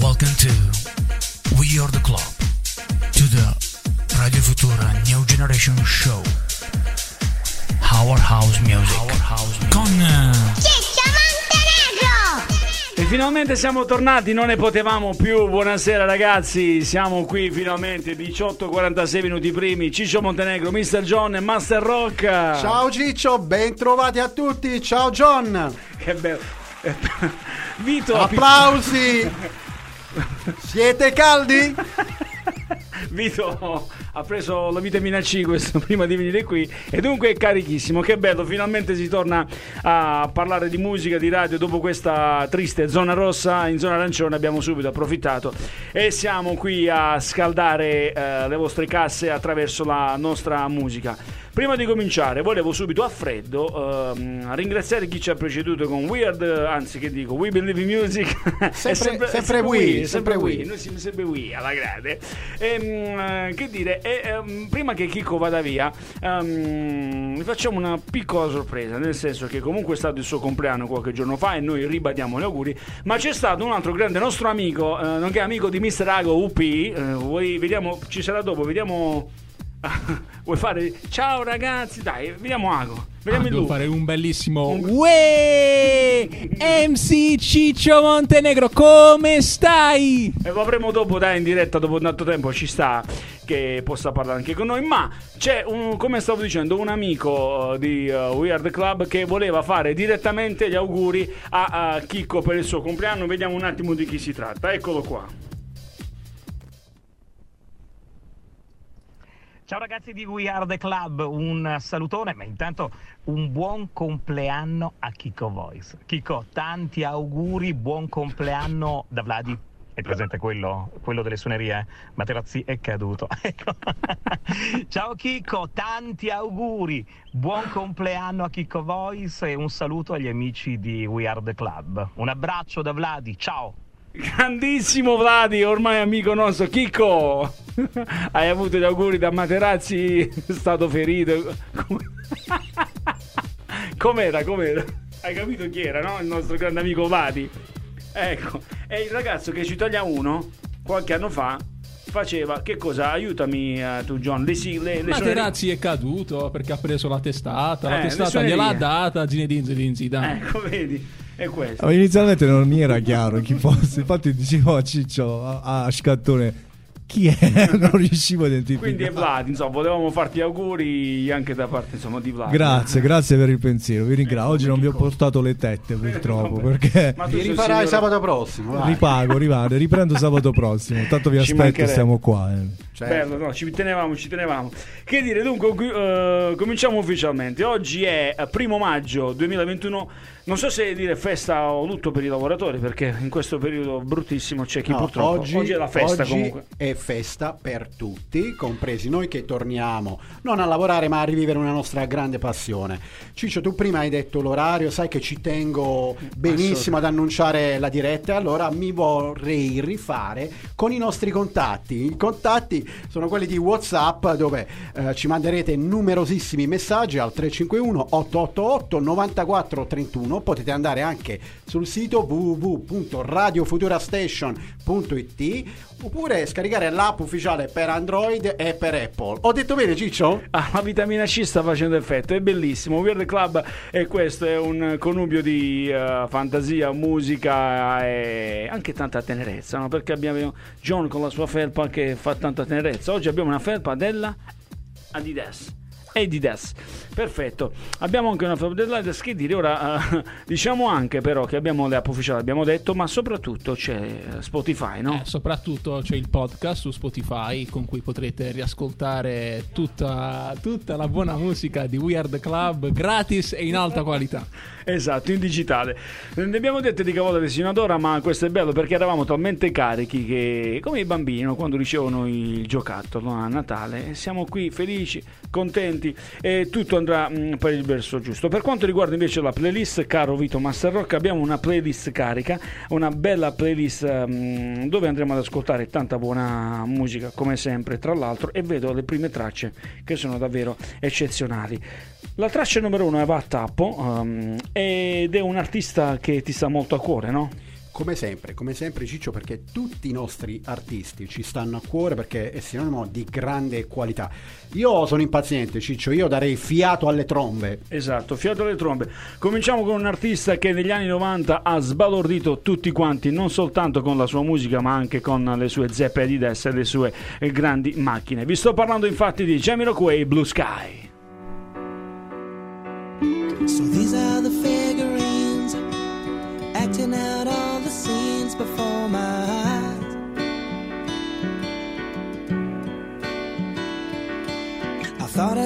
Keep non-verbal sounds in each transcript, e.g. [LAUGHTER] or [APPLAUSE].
Welcome to We Are the Club, to the Radio Futura New Generation Show. Our House Music. Our house music. Con eh, Ciccio Montenegro! E finalmente siamo tornati, non ne potevamo più. Buonasera ragazzi, siamo qui finalmente 18:46 minuti primi. Ciccio Montenegro, Mr. John e Master Rock. Ciao Ciccio, ben trovati a tutti. Ciao John. Che bello. [LAUGHS] Vito Applausi. [LAUGHS] Siete caldi? [LAUGHS] Vito ha preso la vitamina C questo [LAUGHS] prima di venire qui e dunque è carichissimo. Che bello, finalmente si torna a parlare di musica, di radio dopo questa triste zona rossa. In zona arancione abbiamo subito approfittato e siamo qui a scaldare eh, le vostre casse attraverso la nostra musica. Prima di cominciare, volevo subito a freddo ehm, ringraziare chi ci ha preceduto con Weird, anzi che dico, We Believe in Music. [LAUGHS] È Sempre- sempre we, sempre we. Noi siamo sempre we alla grande. Ehm, eh, che dire, ehm, prima che Chicco vada via, ehm, vi facciamo una piccola sorpresa, nel senso che comunque è stato il suo compleanno qualche giorno fa e noi ribadiamo gli auguri, ma c'è stato un altro grande nostro amico, eh, nonché amico di Mr. Ago UP, eh, vediamo, ci sarà dopo, vediamo... [LAUGHS] Vuoi fare ciao ragazzi? Dai, vediamo Ago. Vediamo Ah, il devo fare un bellissimo Uè! MC Ciccio Montenegro, come stai? E lo avremo dopo, dai, in diretta dopo tanto tempo, ci sta che possa parlare anche con noi. Ma c'è, un, come stavo dicendo, un amico uh, di uh, Weird Club che voleva fare direttamente gli auguri a, a Chicco per il suo compleanno. Vediamo un attimo di chi si tratta. Eccolo qua. Ciao ragazzi di We Are The Club, un salutone, ma intanto un buon compleanno a Kiko Voice. Kiko, tanti auguri, buon compleanno da Vladi. È presente quello, quello delle suonerie? Materazzi è caduto. [LAUGHS] Ecco. Ciao Kiko, tanti auguri, buon compleanno a Kiko Voice e un saluto agli amici di We Are The Club. Un abbraccio da Vladi, ciao! Grandissimo Vladi, ormai amico nostro. Chicco, hai avuto gli auguri da Materazzi, è stato ferito. Com- Com'era, com'era? Hai capito chi era, no? Il nostro grande amico Vladi. Ecco, è il ragazzo che ci taglia uno qualche anno fa faceva che cosa? Aiutami eh, tu John, le sigle, le Materazzi è caduto perché ha preso la testata, Eh, la testata suonerie. gliel'ha data Zinedine Zidane. Ecco, vedi, è questo. Ma inizialmente non mi era chiaro chi fosse, infatti dicevo a Ciccio, a, a Scattone, chi è? [LAUGHS] Non riuscivo a identificare. Quindi è Vladi, insomma, volevamo farti auguri anche da parte insomma di Vladi. Grazie, grazie per il pensiero, vi ringrazio. Oggi non vi ho Chicco. portato le tette purtroppo perché Ma tu Ti signore- sabato prossimo. vai. ripago, rivado, riprendo sabato prossimo. Tanto vi aspetto, stiamo qua. eh. Certo. Bello, no, ci tenevamo, ci tenevamo. Che dire, dunque, eh, cominciamo ufficialmente. Oggi è primo maggio 2021. Non so se dire festa o lutto per i lavoratori, perché in questo periodo bruttissimo c'è chi No, purtroppo. Oggi, è la festa oggi comunque. è festa per tutti, compresi noi che torniamo non a lavorare ma a rivivere una nostra grande passione. Ciccio, tu prima hai detto l'orario, sai che ci tengo benissimo ad annunciare la diretta, allora mi vorrei rifare con i nostri contatti. I contatti sono quelli di WhatsApp dove eh, ci manderete numerosissimi messaggi al 351 888 9431. Potete andare anche sul sito www.radiofuturastation.it oppure scaricare l'app ufficiale per Android e per Apple. Ho detto bene, Ciccio? Ah, la vitamina C sta facendo effetto, è bellissimo. Weird Club e questo è un connubio di eh, fantasia, musica e anche tanta tenerezza, no? Perché abbiamo John con la sua felpa che fa tanta tenerezza. Oggi abbiamo una felpa della Adidas. Adidas, perfetto. Abbiamo anche una della Adidas che dire ora. eh, [LAUGHS] diciamo anche però che abbiamo le app ufficiali, abbiamo detto, ma soprattutto c'è eh, Spotify, no? Eh, soprattutto c'è il podcast su Spotify con cui potrete riascoltare tutta, tutta la buona musica di We Are The Club gratis e in alta qualità. Esatto, in digitale. Ne abbiamo dette di cavolate sino ad ora, ma questo è bello perché eravamo talmente carichi che, come i bambini, quando ricevono il giocattolo a Natale, siamo qui felici, contenti e tutto andrà mm, per il verso giusto. Per quanto riguarda invece la playlist, caro Vito Master Rock, abbiamo una playlist carica, una bella playlist mm, dove andremo ad ascoltare tanta buona musica, come sempre, tra l'altro, e vedo le prime tracce che sono davvero eccezionali. La traccia numero uno è Va a Tappo um, ed è un artista che ti sta molto a cuore, no? Come sempre, come sempre Ciccio, perché tutti i nostri artisti ci stanno a cuore perché è sinonimo di grande qualità. Io sono impaziente Ciccio, io darei fiato alle trombe. Esatto, fiato alle trombe. Cominciamo con un artista che negli anni 90 ha sbalordito tutti quanti, non soltanto con la sua musica, ma anche con le sue zeppe Adidas e le sue grandi macchine. Vi sto parlando infatti di Jamiroquai Blue Sky.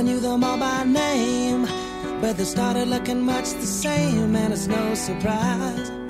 I knew them all by name, but they started looking much the same, and it's no surprise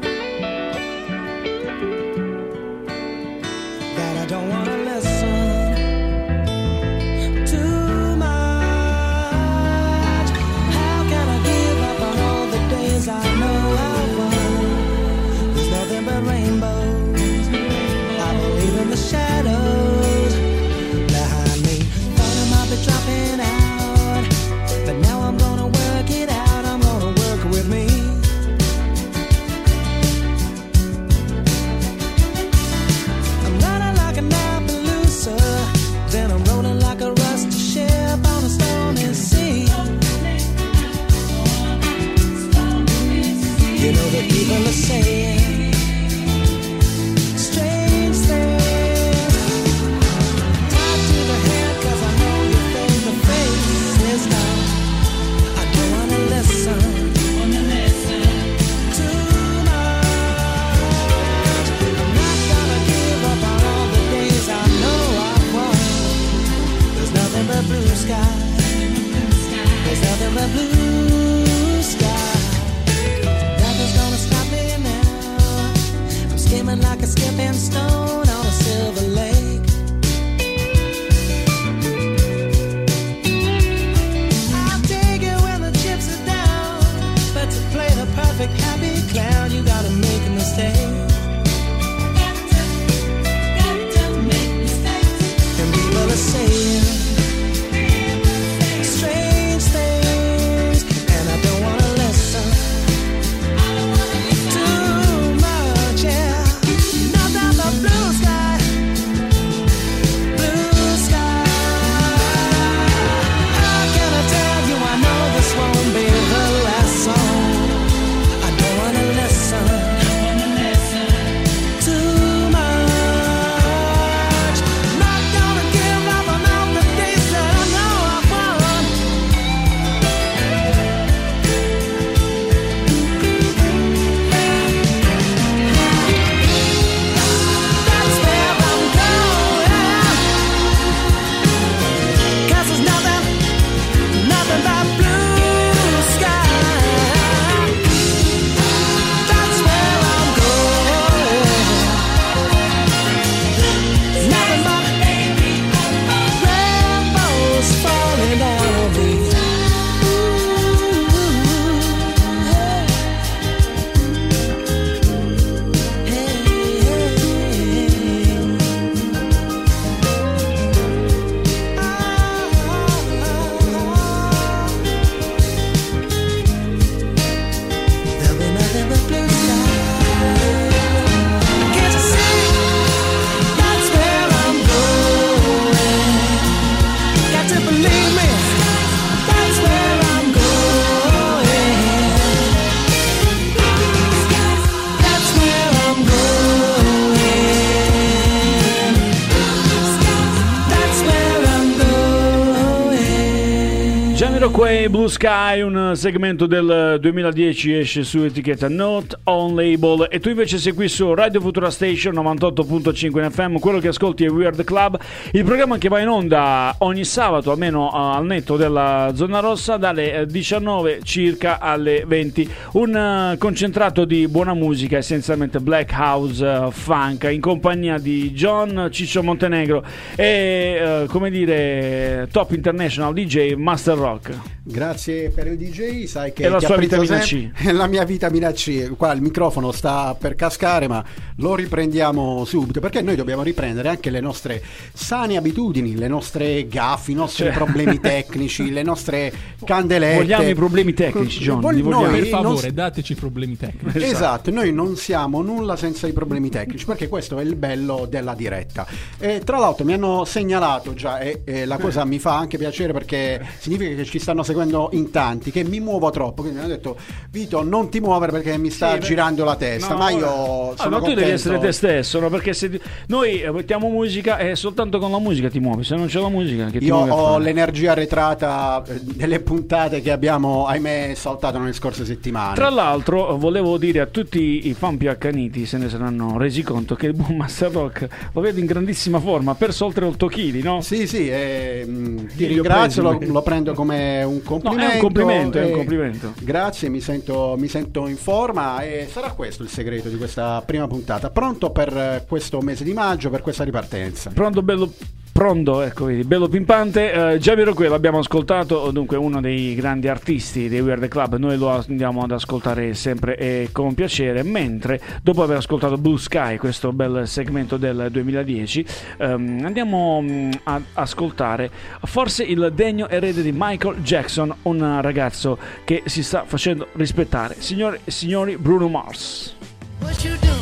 Blue Sky, un segmento del 2010 esce su etichetta Not On Label e tu invece sei qui su Radio Futura Station 98.5 in FM, quello che ascolti è Weird Club, il programma che va in onda ogni sabato almeno eh, al netto della zona rossa dalle eh, 19 circa alle 20, un eh, concentrato di buona musica, essenzialmente black house, eh, funk, in compagnia di John Ciccio Montenegro e eh, come dire top international DJ Master Rock. Grazie per il DJ, sai che E la ti sua vitamina sempre. È [LAUGHS] la mia vitamina C. Qua il microfono sta per cascare, ma lo riprendiamo subito perché noi dobbiamo riprendere anche le nostre sane abitudini, le nostre gaffe, i nostri Cioè- problemi [LAUGHS] tecnici, le nostre candelette. Vogliamo i problemi tecnici, John, Vol- li vogliamo. noi Per non- favore, dateci i problemi tecnici. Esatto, noi non siamo nulla senza i problemi tecnici, perché questo è il bello della diretta. E tra l'altro mi hanno segnalato già, e, e la cosa mi fa anche piacere perché significa che ci stanno seguendo in tanti, che mi muovo troppo. Quindi mi hanno detto, Vito, non ti muovere perché mi sta Sì, beh, girando la testa. No, ma io guarda. sono Ah, ma tu devi essere te stesso, no? perché se noi eh, mettiamo musica e soltanto con la musica ti muovi, se non c'è la musica che ti Io ho l'energia arretrata eh, delle puntate che abbiamo, ahimè, saltato nelle scorse settimane. Tra l'altro volevo dire a tutti i fan più accaniti se ne saranno resi conto che il buon Master Rock lo vedo in grandissima forma, ha perso oltre 8 kg, no? Sì, sì, eh, mh, ti ringrazio, lo, lo prendo come un complimento. No, è un complimento, è un e complimento. Grazie, mi sento, mi sento in forma e sarà questo il segreto di questa prima puntata. Pronto per eh, questo mese di maggio, per questa ripartenza. Pronto, bello. Pronto, ecco, vedi, bello pimpante. Eh, Giaviro qui l'abbiamo ascoltato, dunque uno dei grandi artisti dei Weird Club. Noi lo andiamo ad ascoltare sempre e con piacere. Mentre, dopo aver ascoltato Blue Sky, questo bel segmento del 2010, ehm, andiamo mm, ad ascoltare forse il degno erede di Michael Jackson, un ragazzo che si sta facendo rispettare. Signore e signori, Bruno Mars. What you doing?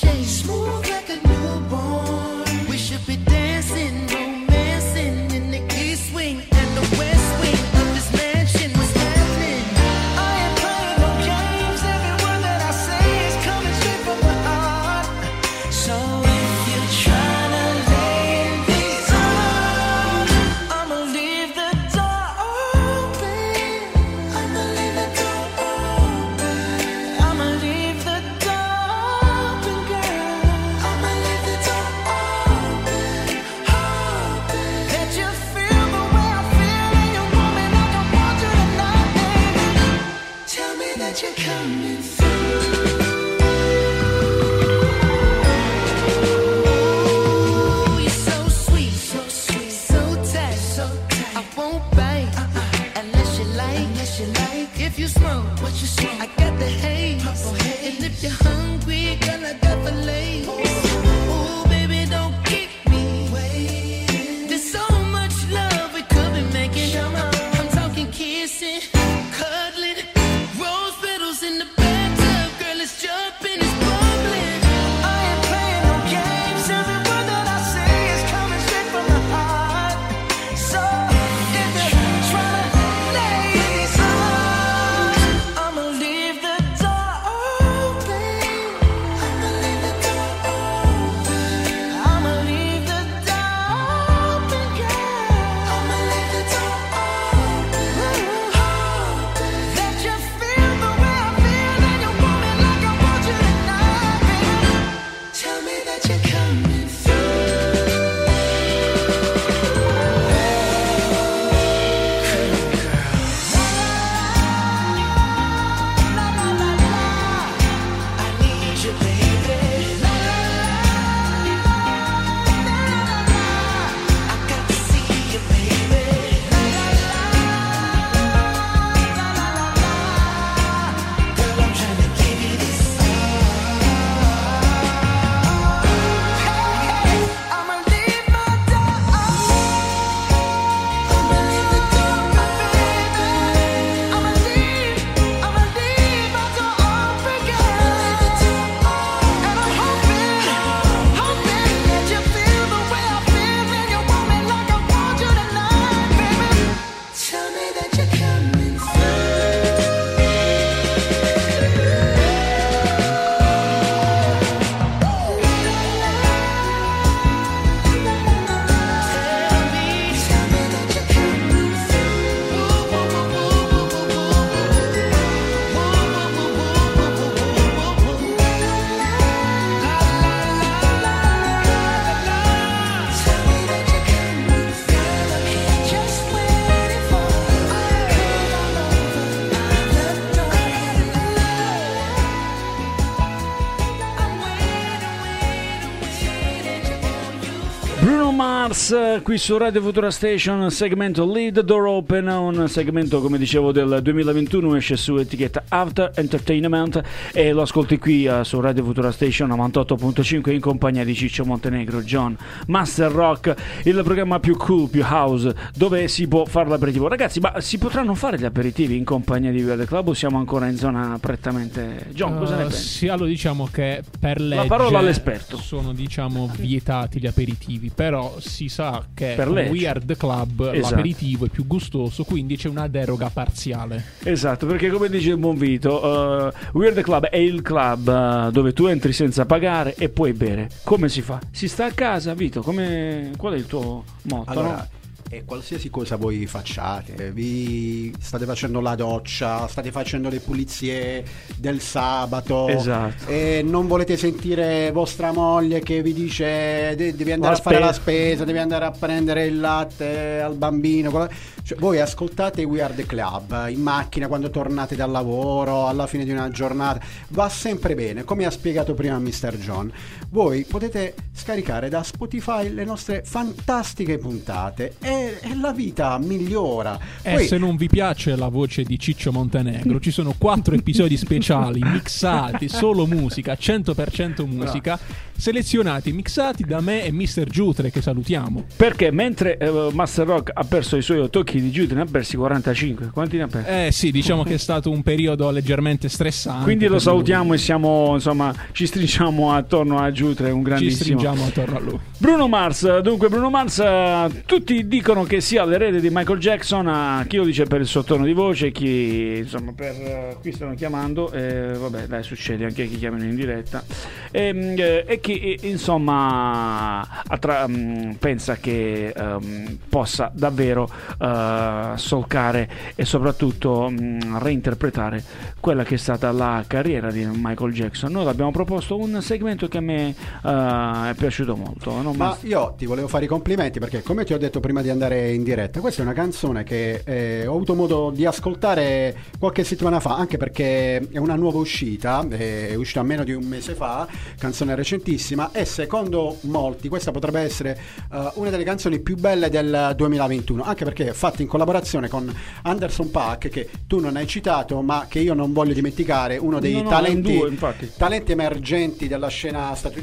Eh, qui su Radio Futura Station, segmento Lead Door Open, un segmento come dicevo del 2021 esce su etichetta After Entertainment e lo ascolti qui eh, su Radio Futura Station 98.5 in compagnia di Ciccio Montenegro, John, Master Rock, il programma più cool, più house dove si può fare l'aperitivo. Ragazzi, ma si potranno fare gli aperitivi in compagnia di Verde Club o siamo ancora in zona prettamente... John, cosa ne Uh, pensi? sì, allora diciamo che per legge parola all'esperto. sono diciamo vietati gli aperitivi, però si sa che Per con legge. We Are The Club Esatto. l'aperitivo è più gustoso, quindi c'è una deroga parziale. Esatto, perché come dice il buon Vito, uh, Weird Club è il club uh, dove tu entri senza pagare e puoi bere. Come si fa? Si sta a casa, Vito? Come... Qual è il tuo motto? Allora, no? E qualsiasi cosa voi facciate, vi state facendo la doccia, state facendo le pulizie del sabato Esatto. e non volete sentire vostra moglie che vi dice "De- devi andare La a fare la spesa." devi andare a prendere il latte al bambino. cioè, voi ascoltate We Are The Club in macchina quando tornate dal lavoro, alla fine di una giornata, va sempre bene, come ha spiegato prima Mr. John. Voi potete scaricare da Spotify le nostre fantastiche puntate e, e la vita migliora. E Poi- se non vi piace la voce di Ciccio Montenegro, ci sono quattro episodi speciali [LAUGHS] mixati, solo musica, 100% musica, selezionati, mixati da me e Mr. Giutre che salutiamo. Perché mentre eh, Master Rock ha perso i suoi tocchi di giù, ne ha persi 45. Quanti ne ha persi? Eh sì, diciamo che è stato un periodo leggermente stressante. Quindi lo per lui. salutiamo e siamo, insomma, ci stringiamo attorno a Giutre, un Ci grandissimo... stringiamo attorno a lui. Bruno Mars, dunque Bruno Mars, eh, tutti dicono che sia l'erede di Michael Jackson, eh, chi lo dice per il suo tono di voce, chi insomma per... eh, qui stanno chiamando, eh, vabbè dai succede anche a chi chiamano in diretta, Ehm, eh, e chi insomma attra- mm, pensa che ehm, possa davvero eh, solcare e soprattutto mm, reinterpretare quella che è stata la carriera di Michael Jackson. Noi abbiamo proposto un segmento che a me eh, è piaciuto molto. no? Ma io ti volevo fare i complimenti perché, come ti ho detto prima di andare in diretta, questa è una canzone che eh, ho avuto modo di ascoltare qualche settimana fa, anche perché è una nuova uscita, è uscita meno di un mese fa, canzone recentissima e secondo molti questa potrebbe essere eh, una delle canzoni più belle del 2021, anche perché è fatta in collaborazione con Anderson Paak, che tu non hai citato, ma che io non voglio dimenticare, uno dei No, no, talenti infatti. talenti emergenti della scena statunitense,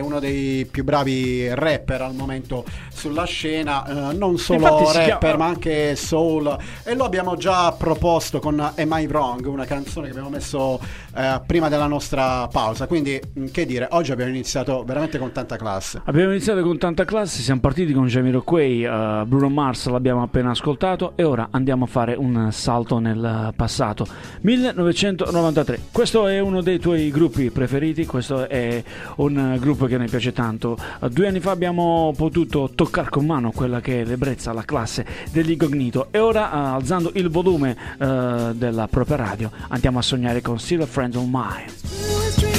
uno dei più bravi rapper al momento sulla scena, eh, non solo Infatti rapper chiama- ma anche soul e lo abbiamo già proposto con Am I Wrong, una canzone che abbiamo messo eh, prima della nostra pausa, quindi mh, che dire, oggi abbiamo iniziato veramente con tanta classe. Abbiamo iniziato con tanta classe, siamo partiti con Jamiroquai, uh, Bruno Mars l'abbiamo appena ascoltato e ora andiamo a fare un salto nel passato. 1993, questo è uno dei tuoi gruppi preferiti, questo è un eh, gruppo che mi piace tanto. Uh, due anni fa abbiamo potuto toccare con mano quella che è l'ebbrezza, la classe dell'incognito e ora uh, alzando il volume uh, della propria radio andiamo a sognare con Still a Friend of Mine.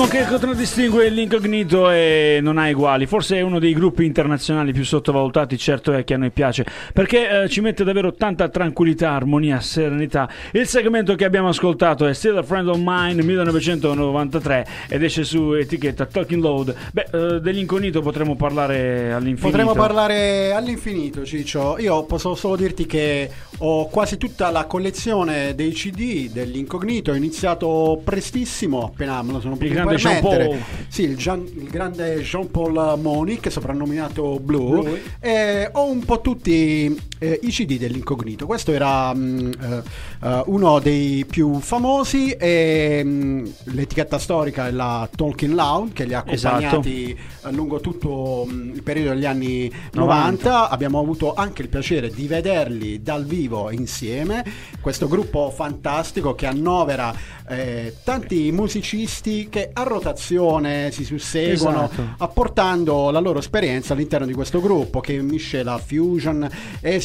Il ritmo che contraddistingue l'incognito e non ha uguali. Forse è uno dei gruppi internazionali più sottovalutati, certo è che a noi piace, perché eh, ci mette davvero tanta tranquillità, armonia, serenità. Il segmento che abbiamo ascoltato è Still a Friend of Mine 1993 ed esce su etichetta Talking Load. Beh, eh, dell'incognito potremmo parlare all'infinito. Potremmo parlare all'infinito, Ciccio. Io posso solo dirti che ho quasi tutta la collezione dei CD dell'incognito. Ho iniziato prestissimo, appena me lo sono potuto grande permettere. Jean-Paul. Sì, il, Gian- il grande Jean-Paul Monique, soprannominato Blue. Blue. E ho un po' tutti eh, i CD dell'incognito. Questo era mm, eh, eh, uno dei più famosi. E, mm, l'etichetta storica è la Talking Loud, che li ha Esatto. accompagnati eh, lungo tutto mm, il periodo degli anni 90. 90. Abbiamo avuto anche il piacere di vederli dal vivo insieme. Questo gruppo fantastico che annovera eh, tanti musicisti che a rotazione si susseguono, Esatto. apportando la loro esperienza all'interno di questo gruppo che miscela fusion,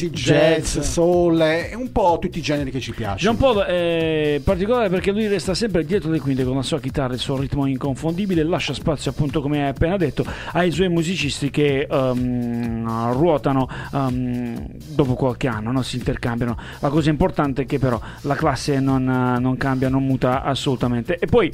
acid jazz, Jazz. soul un po' tutti i generi che ci piacciono. Jean Paul è particolare perché lui resta sempre dietro le quinte con la sua chitarra e il suo ritmo inconfondibile, lascia spazio appunto come hai appena detto ai suoi musicisti che ehm, ruotano ehm, dopo qualche anno, no? si intercambiano. La cosa importante è che però la classe non, non cambia, non muta assolutamente. E poi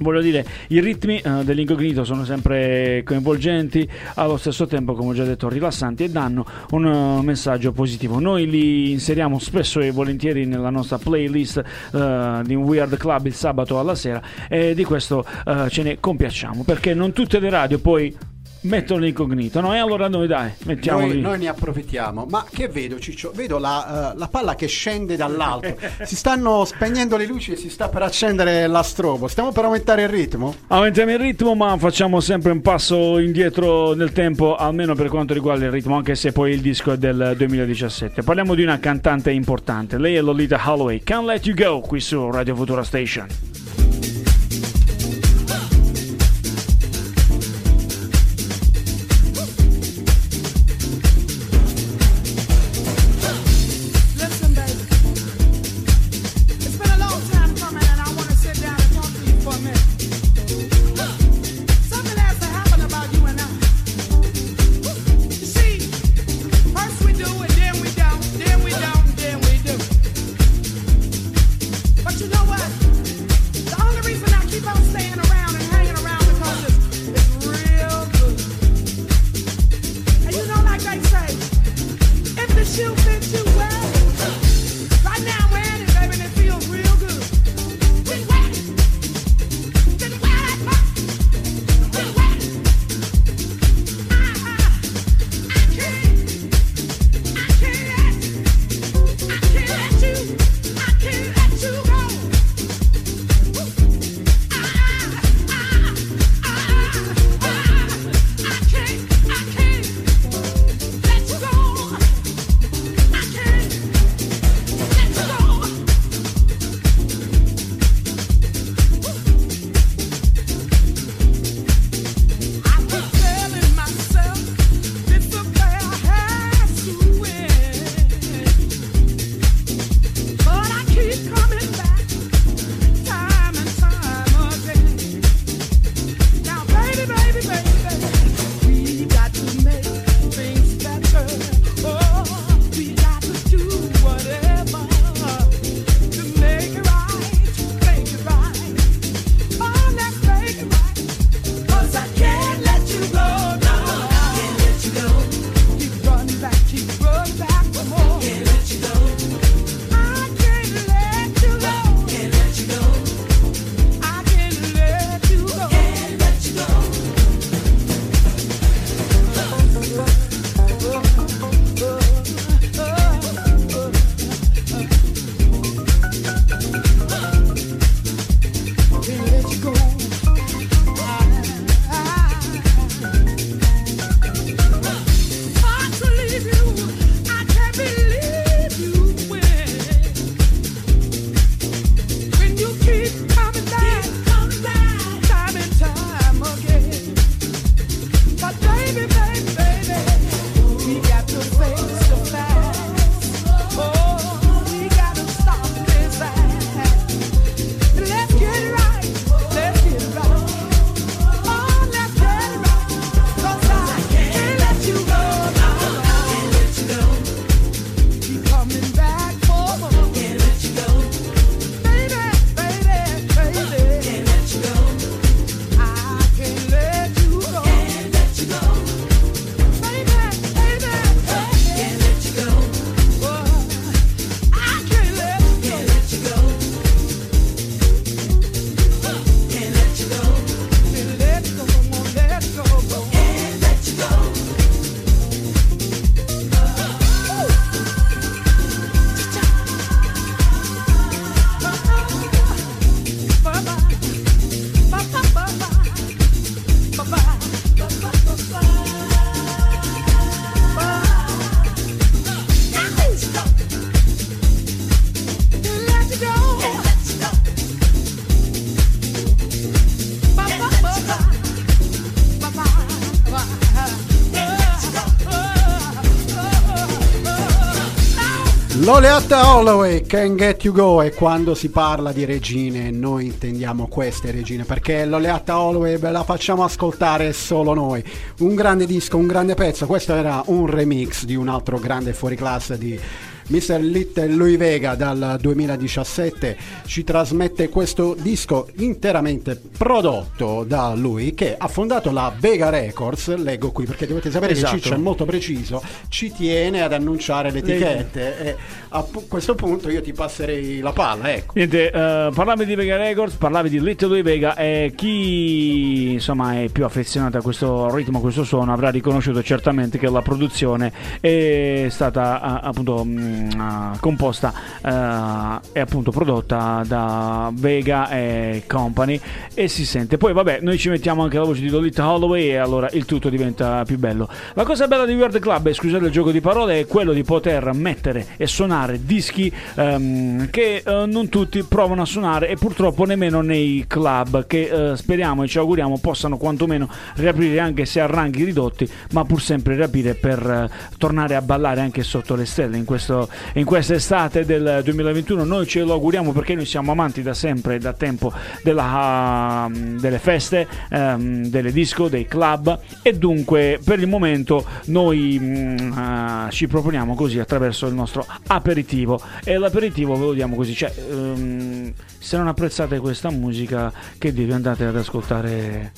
Voglio dire, i ritmi eh, dell'incognito sono sempre coinvolgenti, allo stesso tempo, come ho già detto, rilassanti e danno un eh, messaggio positivo. Noi li inseriamo spesso e volentieri nella nostra playlist eh, di Weird Club il sabato alla sera e di questo ce ne compiacciamo perché non tutte le radio poi mettono l'incognito, no? E allora noi dai, mettiamo Noi, noi ne approfittiamo. Ma che vedo, Ciccio? Vedo la, eh, la palla che scende dall'alto. si stanno spegnendo le luci e si sta per accendere la strobo. Stiamo per aumentare il ritmo? Aumentiamo il ritmo, ma facciamo sempre un passo indietro nel tempo, almeno per quanto riguarda il ritmo, anche se poi il disco è del 2017. Parliamo di una cantante importante, lei è Lolita Holloway. Can't Let You Go qui su Radio Futura Station. Holloway, Can Get You Go e quando si parla di regine noi intendiamo queste regine perché Loleatta Holloway ve la facciamo ascoltare solo noi. Un grande disco, un grande pezzo, questo era un remix di un altro grande fuoriclasse di Mr. Little Louis Vega dal 2017 ci trasmette questo disco interamente prodotto da lui che ha fondato la Vega Records, leggo qui perché dovete sapere Esatto. che Ciccio è molto preciso, ci tiene ad annunciare le etichette e a questo punto io ti passerei la palla, ecco. Niente, eh, parlavi di Vega Records, parlavi di Little Louis Vega e chi insomma è più affezionato a questo ritmo, a questo suono avrà riconosciuto certamente che la produzione è stata appunto eh, composta eh, e appunto prodotta da Vega e Company e si sente. Poi vabbè, noi ci mettiamo anche la voce di Lolita Holloway e allora il tutto diventa più bello. La cosa bella di Weird Club, e scusate il gioco di parole, è quello di poter mettere e suonare dischi ehm, che eh, non tutti provano a suonare e purtroppo nemmeno nei club che eh, speriamo e ci auguriamo possano quantomeno riaprire anche se a ranghi ridotti, ma pur sempre riaprire per eh, tornare a ballare anche sotto le stelle in, questo, in questa estate del 2021. Noi ce lo auguriamo perché noi siamo amanti da sempre, da tempo della, ah, delle feste, ehm, delle disco, dei club. E dunque per il momento noi mm, ah, ci proponiamo così attraverso il nostro aperitivo. E l'aperitivo ve lo diamo così, cioè ehm, se non apprezzate questa musica che dire andate ad ascoltare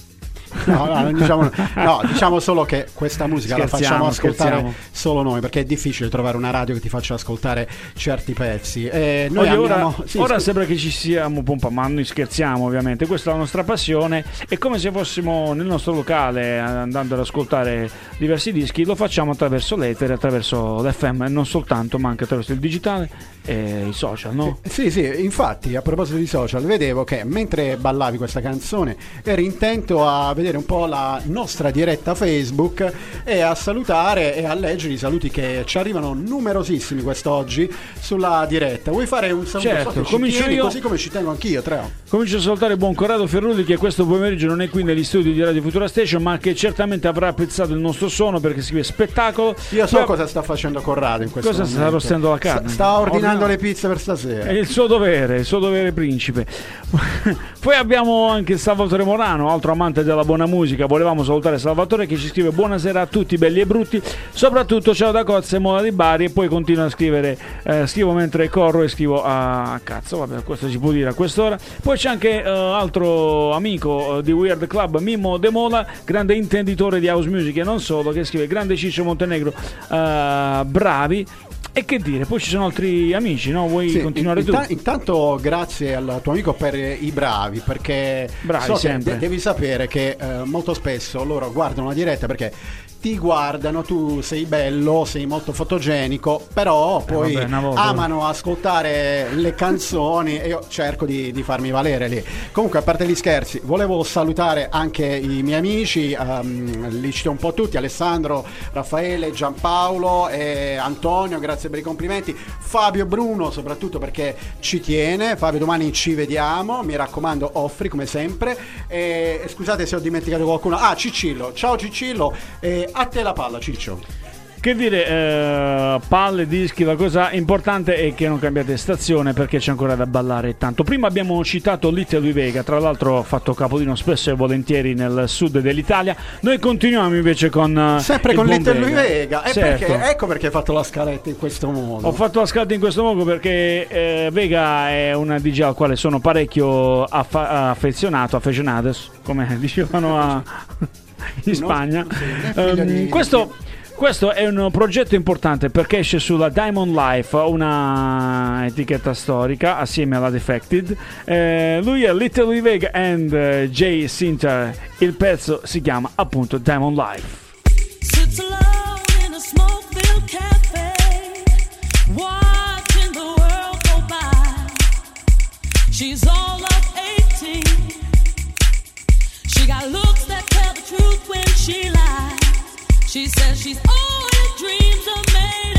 No, no, non diciamo, no, diciamo solo che questa musica la facciamo ascoltare scherziamo. solo noi perché è difficile trovare una radio che ti faccia ascoltare certi pezzi. E noi Oddio, abbiamo- ora, sì, ora sembra che ci siamo pompa, ma noi scherziamo ovviamente, questa è la nostra passione. E come se fossimo nel nostro locale eh, andando ad ascoltare diversi dischi, lo facciamo attraverso l'etere, attraverso l'FM e non soltanto, ma anche attraverso il digitale e i social, no? Sì, sì, infatti a proposito di social, vedevo che mentre ballavi questa canzone eri intento a vedere un po' la nostra diretta Facebook e a salutare e a leggere i saluti che ci arrivano numerosissimi quest'oggi sulla diretta. Vuoi fare un saluto? Certo, So comincio tieni, io. così come ci tengo anch'io, Treo. Comincio a salutare buon Corrado Ferrulli che questo pomeriggio non è qui negli studi di Radio Futura Station ma che certamente avrà apprezzato il nostro suono perché scrive spettacolo. Io so Poi- cosa sta facendo Corrado in questo Cosa sta momento. arrostendo la carne? Sta, sta ordinando Ordina- le pizze per stasera. È il suo dovere, il suo dovere principe. [LAUGHS] Poi abbiamo anche Salvatore Morano, altro amante della buona musica. Volevamo salutare Salvatore che ci scrive buonasera a tutti belli e brutti, soprattutto ciao da Cozze e Mola di Bari e poi continua a scrivere, eh, scrivo mentre corro e scrivo a, a cazzo, vabbè questo si può dire a quest'ora. Poi c'è anche eh, altro amico eh, di Weird Club, Mimmo De Mola, grande intenditore di house music e non solo, che scrive grande Ciccio Montenegro, eh, bravi. E che dire, poi ci sono altri amici, no? Vuoi Sì, continuare in- tu? inta- Intanto grazie al tuo amico per i bravi, perché Bravi so devi sapere che eh, molto spesso loro guardano la diretta perché ti guardano, tu sei bello, sei molto fotogenico, però poi Eh, vabbè, amano ascoltare le canzoni e io cerco di, di farmi valere lì. Comunque, a parte gli scherzi, volevo salutare anche i miei amici, ehm, li cito un po' tutti, Alessandro, Raffaele, Giampaolo e Antonio, grazie per i complimenti, Fabio Bruno soprattutto perché ci tiene, Fabio domani ci vediamo, mi raccomando offri come sempre. E scusate se ho dimenticato qualcuno, ah Cicillo, ciao Cicillo, e a te la palla Ciccio. Che dire, eh, palle, dischi, la cosa importante è che non cambiate stazione perché c'è ancora da ballare tanto. Prima abbiamo citato Little Louis Vega, tra l'altro ha fatto capolino spesso e volentieri nel sud dell'italia. Noi continuiamo invece con... eh, Sempre il con Little Louis Vega, e Certo. perché, ecco perché hai fatto la scaletta in questo modo. Ho fatto la scalata in questo modo perché eh, Vega è una DJ al quale sono parecchio affa- affezionato, affezionados, come [LAUGHS] dicevano a- in Spagna. di- questo, questo è un progetto importante perché esce sulla Diamond Life, una etichetta storica assieme alla Defected. Eh, lui è Little Louis Vega and eh, Jay Sinter. Il pezzo si chiama appunto Diamond Life. Sits alone in a smoke-filled cafe, watching the world go by. She's all of 18. She got looks truth when she lies. She says she's all your dreams are made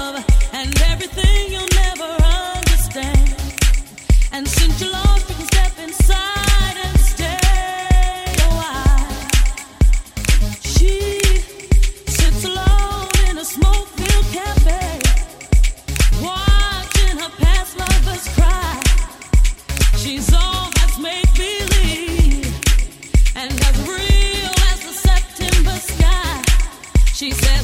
of, and everything you'll never understand. And since you're lost, you can step inside She says,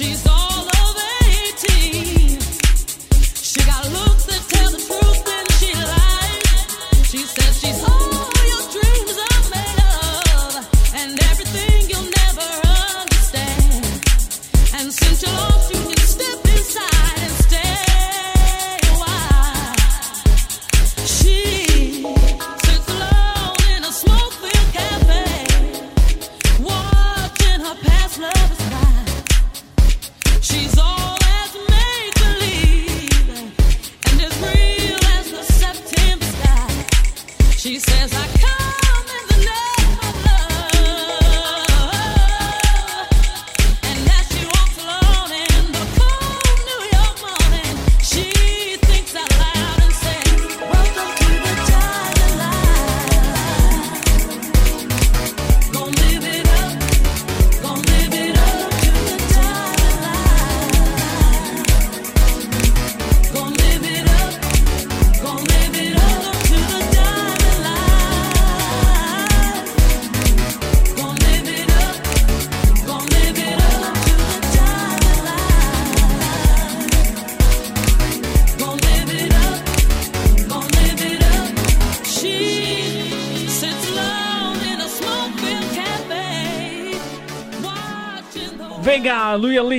She's all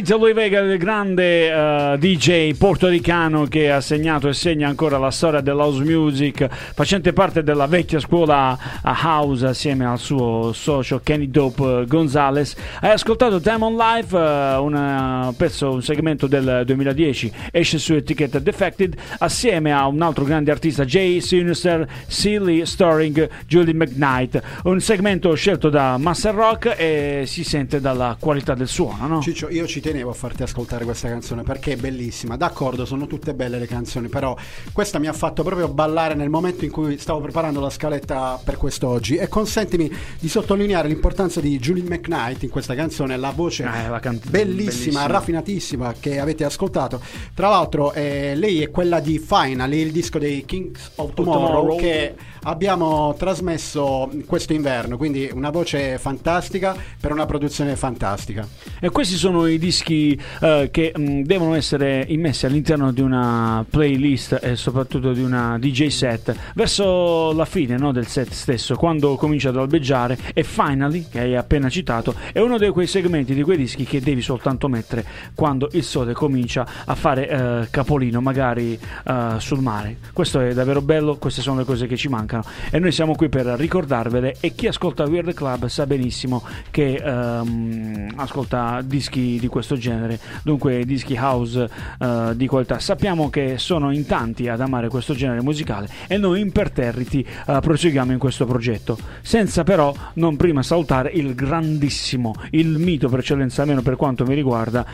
Lui Vega, il grande eh, DJ portoricano che ha segnato e segna ancora la storia dell'house music, facente parte della vecchia scuola a house assieme al suo socio Kenny Dope Gonzalez. Hai ascoltato on Life, eh, un eh, pezzo, un segmento del 2010, esce su etichetta Defected, assieme a un altro grande artista, Jay Sinister, Silly Storing Julie McKnight. Un segmento scelto da Master Rock e si sente dalla qualità del suono, no? Ciccio, io ci tenevo a farti ascoltare questa canzone perché è bellissima. D'accordo, sono tutte belle le canzoni, però questa mi ha fatto proprio ballare nel momento in cui stavo preparando la scaletta per quest'oggi. E consentimi di sottolineare l'importanza di Julie McKnight in questa canzone, la voce Eh, la can- bellissima, bellissima. raffinatissima che avete ascoltato. Tra l'altro, eh, lei è quella di Finally, il disco dei Kings of Tomorrow, Tomorrow. che abbiamo trasmesso questo inverno. Quindi una voce fantastica per una produzione fantastica. E questi sono i dischi eh, che mh, devono essere immessi all'interno di una playlist e soprattutto di una DJ set verso la fine no, del set stesso, quando comincia ad albeggiare e Finally, che hai appena citato, è uno di quei segmenti di quei dischi che devi soltanto mettere quando il sole comincia a fare eh, capolino, magari eh, sul mare. Questo è davvero bello, queste sono le cose che ci mancano e noi siamo qui per ricordarvele e chi ascolta Weird Club sa benissimo che ehm, ascolta dischi di questo genere, dunque dischi house eh, di qualità. Sappiamo che sono in tanti ad amare questo genere musicale e noi imperterriti eh, proseguiamo in questo progetto, senza però non prima salutare il grandissimo, il mito per eccellenza, almeno per quanto mi riguarda,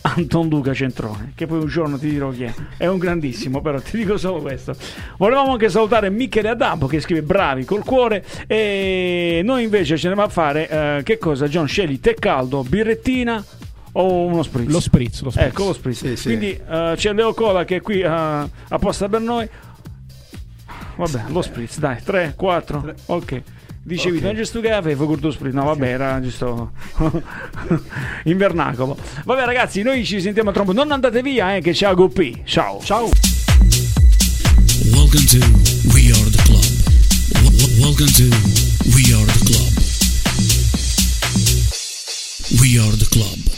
Anton Luca Centrone, che poi un giorno ti dirò chi è. È un grandissimo, però ti dico solo questo. Volevamo anche salutare Michele Adampo che scrive bravi col cuore e noi invece ce ne va a fare eh, che cosa? John scegli tè caldo, birrettina o uno spritz? Lo spritz, lo spritz. Ecco lo spritz. Sì, sì. Quindi eh, c'è Leo Cola che è qui eh, apposta per noi. Vabbè, lo spritz, dai, 3, 4, ok. Dicevi, Ok. non è giusto che avevo curto spritz. No, vabbè, era giusto [LAUGHS] in vernacolo. Vabbè, ragazzi, noi ci sentiamo tra un po'. Non andate via, eh, che c'è Ago P. Ciao. Ciao! Welcome to We Are the Club. Welcome to We Are the Club. We Are the Club.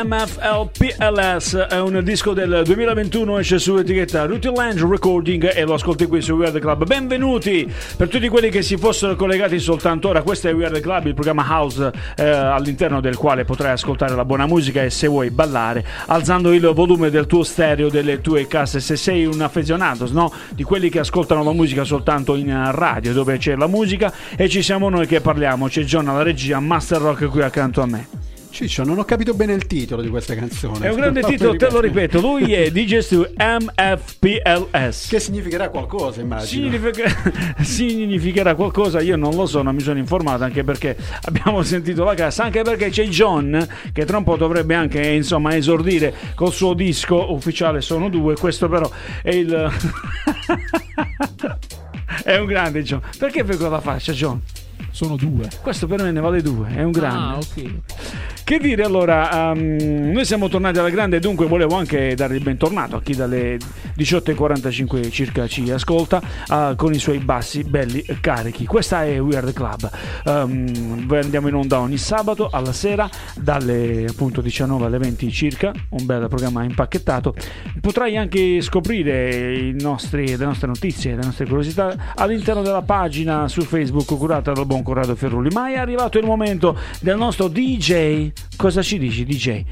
MFLPLS è un disco del 2021, esce su etichetta Ruty Lange Recording e lo ascolti qui su Weird Club. Benvenuti per tutti quelli che si fossero collegati soltanto ora. Questo è Weird Club, il programma house eh, all'interno del quale potrai ascoltare la buona musica e se vuoi ballare, alzando il volume del tuo stereo, delle tue casse. Se sei un affezionato, no? Di quelli che ascoltano la musica soltanto in radio, dove c'è la musica e ci siamo noi che parliamo. C'è John alla regia, Master Rock qui accanto a me. Ciccio, non ho capito bene il titolo di questa canzone. È un grande titolo, te lo ripeto. Lui è DJ2 MFPLS. Che significherà qualcosa, immagino. Significa- [LAUGHS] significherà qualcosa, io non lo so, non mi sono informato anche perché abbiamo sentito la cassa, anche perché c'è John che tra un po' dovrebbe anche insomma esordire col suo disco ufficiale, sono due, questo però è il... [LAUGHS] è un grande John. Perché fai quella faccia John? Sono due. Questo per me ne vale due, è un grande. Ah, ok. Che dire allora, ehm, noi siamo tornati alla grande, dunque volevo anche dare il bentornato a chi dalle 18.45 circa ci ascolta ah, con i suoi bassi belli carichi. Questa è Weird Club, voi andiamo in onda ogni sabato alla sera dalle appunto 19 alle 20 circa, un bel programma impacchettato. Potrai anche scoprire nostri, le nostre notizie, le nostre curiosità all'interno della pagina su Facebook curata dal buon Corrado Ferrulli. Ma è arrivato il momento del nostro DJ. Cosa ci dici, DJ?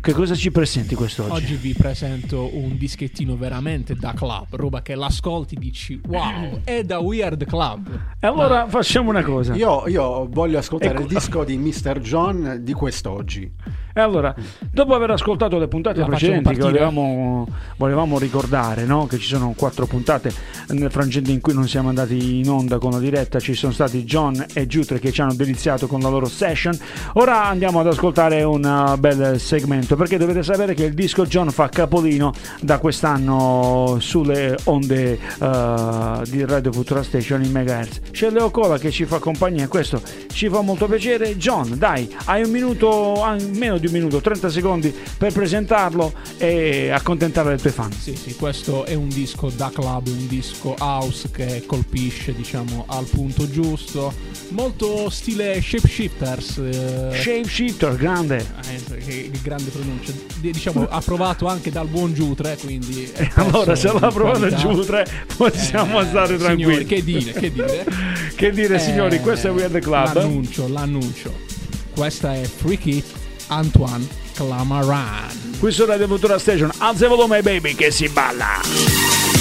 Che cosa ci presenti quest'oggi? Oggi vi presento un dischettino veramente da club, roba che l'ascolti dici wow, è da Weird Club. E allora facciamo una cosa. Io, io voglio ascoltare Ecco. il disco di Mr. John di quest'oggi. E allora, dopo aver ascoltato le puntate La precedenti che volevamo, volevamo ricordare no? che ci sono quattro puntate nel frangente in cui non siamo andati in onda con la diretta, ci sono stati John e Giutre che ci hanno deliziato con la loro session. Ora andiamo ad ascoltare un uh, bel segmento perché dovete sapere che il disco John fa capolino da quest'anno sulle onde uh, di Radio Futura Station in MHz. C'è Leo Cola che ci fa compagnia e questo ci fa molto piacere. John, dai, hai un minuto, meno di un minuto, 30 secondi per presentarlo e accontentare le tue fan. Sì, sì, questo è un disco da club, un disco house che colpisce, diciamo, al punto giusto. Molto stile Shapeshifters. Eh, Shapeshifter, grande. eh, che grande pronuncia. Diciamo, approvato anche dal buon Giutre, quindi... [LAUGHS] Allora, se l'ha di provato qualità. Giutre, possiamo Eh, stare tranquilli. signori, che dire, che dire. [LAUGHS] Che dire, signori, Eh, questo è Weird Club. L'annuncio, l'annuncio. Questa è Freaky Antoine Clamaran. Qui su Radio Futura Station, alza il volume baby che si balla.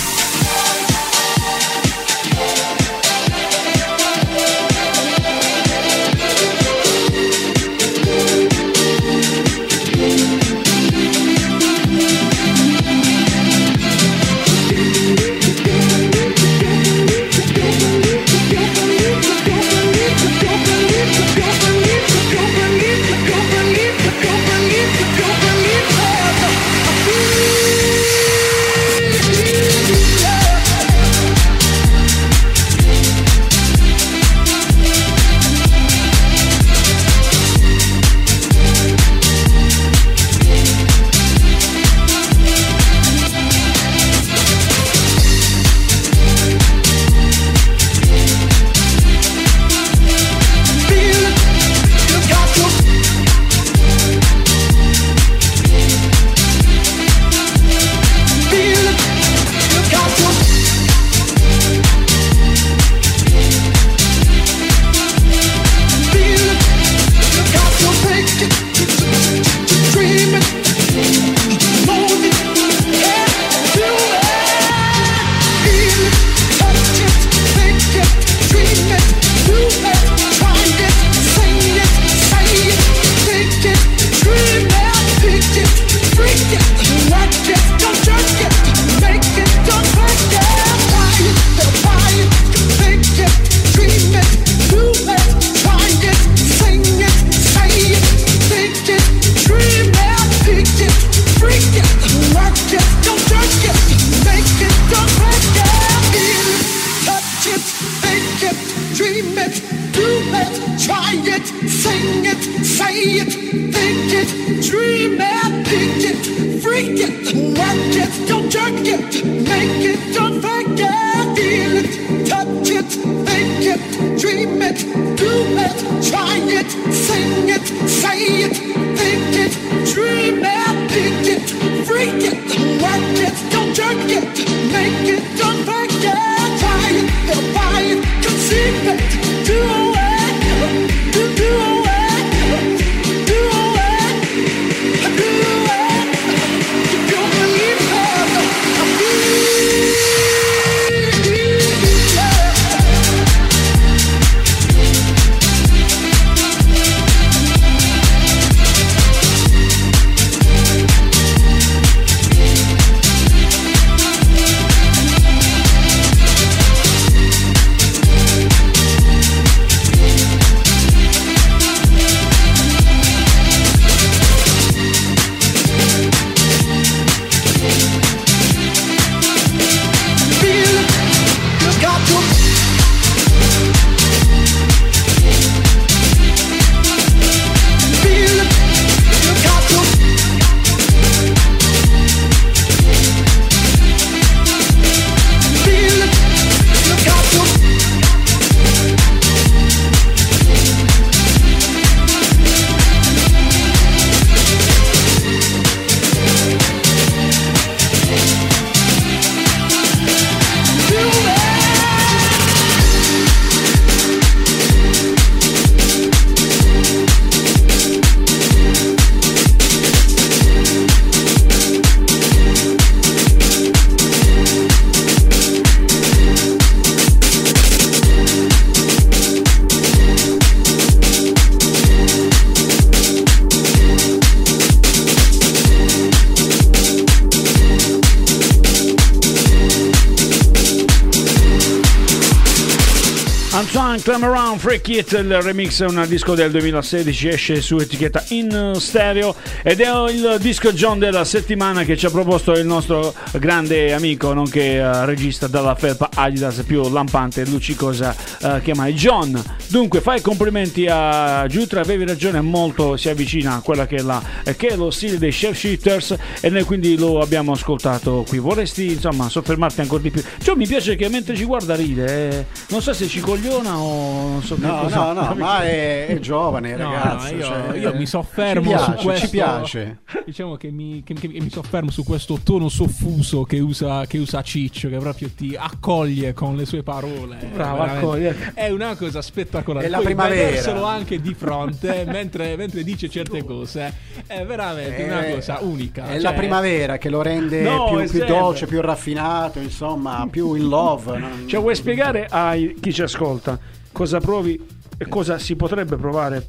Climb Around Freak It, il remix è un disco del 2016, esce su etichetta in stereo ed è il disco John della settimana che ci ha proposto il nostro grande amico, nonché eh, regista della felpa Adidas più lampante e luccicosa eh, che mai John. Dunque fai complimenti a Jutra, avevi ragione, molto si avvicina a quella che è, la, eh, che è lo stile dei Chef Shifters e noi quindi lo abbiamo ascoltato qui. Vorresti insomma soffermarti ancora di più? Cioè mi piace che mentre ci guarda ride, eh, non so se ci cogliona o non so No, cosa. no, no, ma è, è giovane, No, ragazzo. io, cioè, io mi soffermo ci piace, su questo. Ci piace. Diciamo che mi, che- che- che mi soffermo su questo tono soffuso che usa, che usa Ciccio, che proprio ti accoglie con le sue parole. Bravo, accoglie. È una cosa spettacolare. È la Poi primavera. vederselo anche di fronte [LAUGHS] mentre, mentre dice certe cose è veramente una Eh, cosa unica. È Cioè, la primavera che lo rende No, più, è più sempre. dolce, più raffinato, insomma, più in love. non- Cioè, vuoi spiegare a chi ci ascolta cosa provi e cosa si potrebbe provare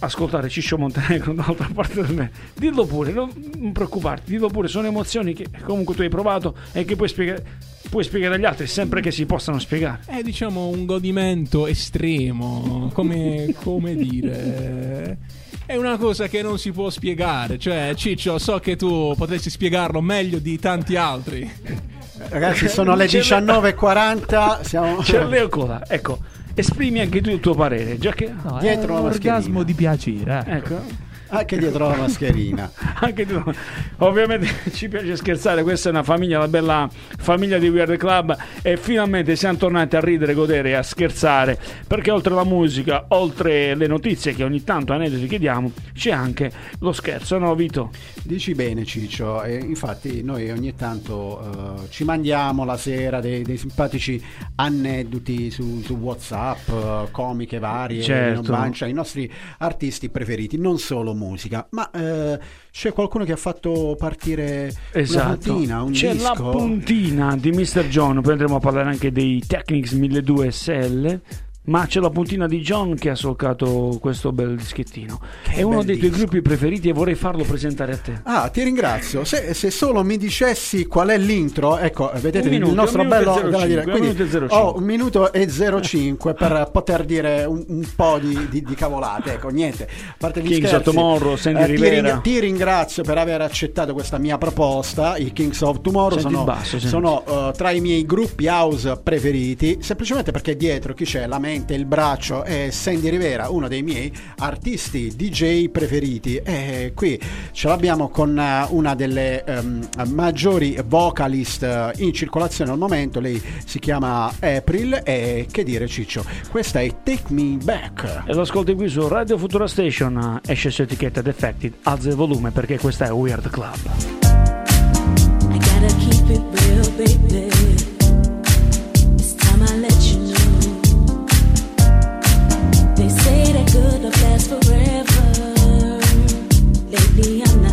ascoltare Ciccio Montenegro dall'altra parte del me? Dillo pure, non, preoccuparti, dillo pure, sono emozioni che comunque tu hai provato e che puoi spiegare, puoi spiegare agli altri sempre che si possano spiegare. È diciamo un godimento estremo, come, come dire. È una cosa che non si può spiegare. Cioè, Ciccio, so che tu potresti spiegarlo meglio di tanti altri. Ragazzi, sono le C'è- 19.40. Siamo... C'è Leo Cola, ecco, esprimi anche tu il tuo parere, già che... No, Dietro è la un orgasmo di piacere. eh. Ecco, Anche dietro la mascherina. [LAUGHS] anche tu. Ovviamente [LAUGHS] ci piace scherzare, questa è una famiglia, la bella famiglia di Weird Club e finalmente siamo tornati a ridere, godere e a scherzare perché oltre alla musica, oltre le notizie che ogni tanto aneddoti chiediamo, c'è anche lo scherzo, no Vito? Dici bene Ciccio, e infatti noi ogni tanto eh, ci mandiamo la sera dei, dei simpatici aneddoti su, su Whatsapp, eh, comiche varie, Certo. in bancia, i nostri artisti preferiti, non solo musica, ma eh, c'è qualcuno che ha fatto partire una Esatto, puntina, un c'è disco. la puntina di Mr. John, poi andremo a parlare anche dei Technics 1200 SL. Ma c'è la puntina di John che ha solcato questo bel dischettino. Che È uno dei tuoi disco. gruppi preferiti e vorrei farlo presentare a te. Ah, ti ringrazio. Se, se solo mi dicessi qual è l'intro, ecco, vedete minuto, il nostro bello. e 05, devo dire, un quindi minuto e 05. ho un minuto e 05 per poter dire un, un po' di, di- di cavolate. Ecco, niente. A parte gli Kings scherzi, of Tomorrow, Sandy ti, Rivera. ti ringrazio per aver accettato questa mia proposta. I Kings of Tomorrow Senti sono, basso, sono, eh, tra i miei gruppi house preferiti, semplicemente perché dietro chi c'è la mente, il braccio è Sandy Rivera, uno dei miei artisti DJ preferiti. E qui ce l'abbiamo con eh, una delle ehm, maggiori vocalist eh, in circolazione al momento. Lei si chiama April. E che dire, Ciccio? Questa è Take Me Back. E lo ascolti qui su Radio Futura Station, eh, esce su etichetta Defected, alza il volume perché questa è Weird Club. I gotta keep it real, baby. could have last forever. Lately I'm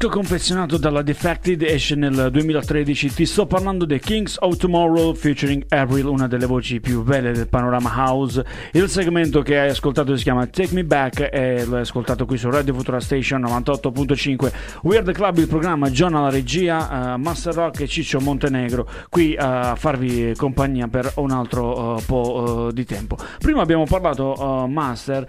disco confezionato dalla Defected esce nel 2013. Ti sto parlando di Kings of Tomorrow featuring Avril, una delle voci più belle del panorama house. Il segmento che hai ascoltato si chiama Take Me Back e l'hai ascoltato qui su Radio Futura Station 98.5. Weird Club, il programma John alla regia, eh, Master Rock e Ciccio Montenegro qui eh, a farvi compagnia per un altro eh, po' eh, di tempo. Prima abbiamo parlato, Master,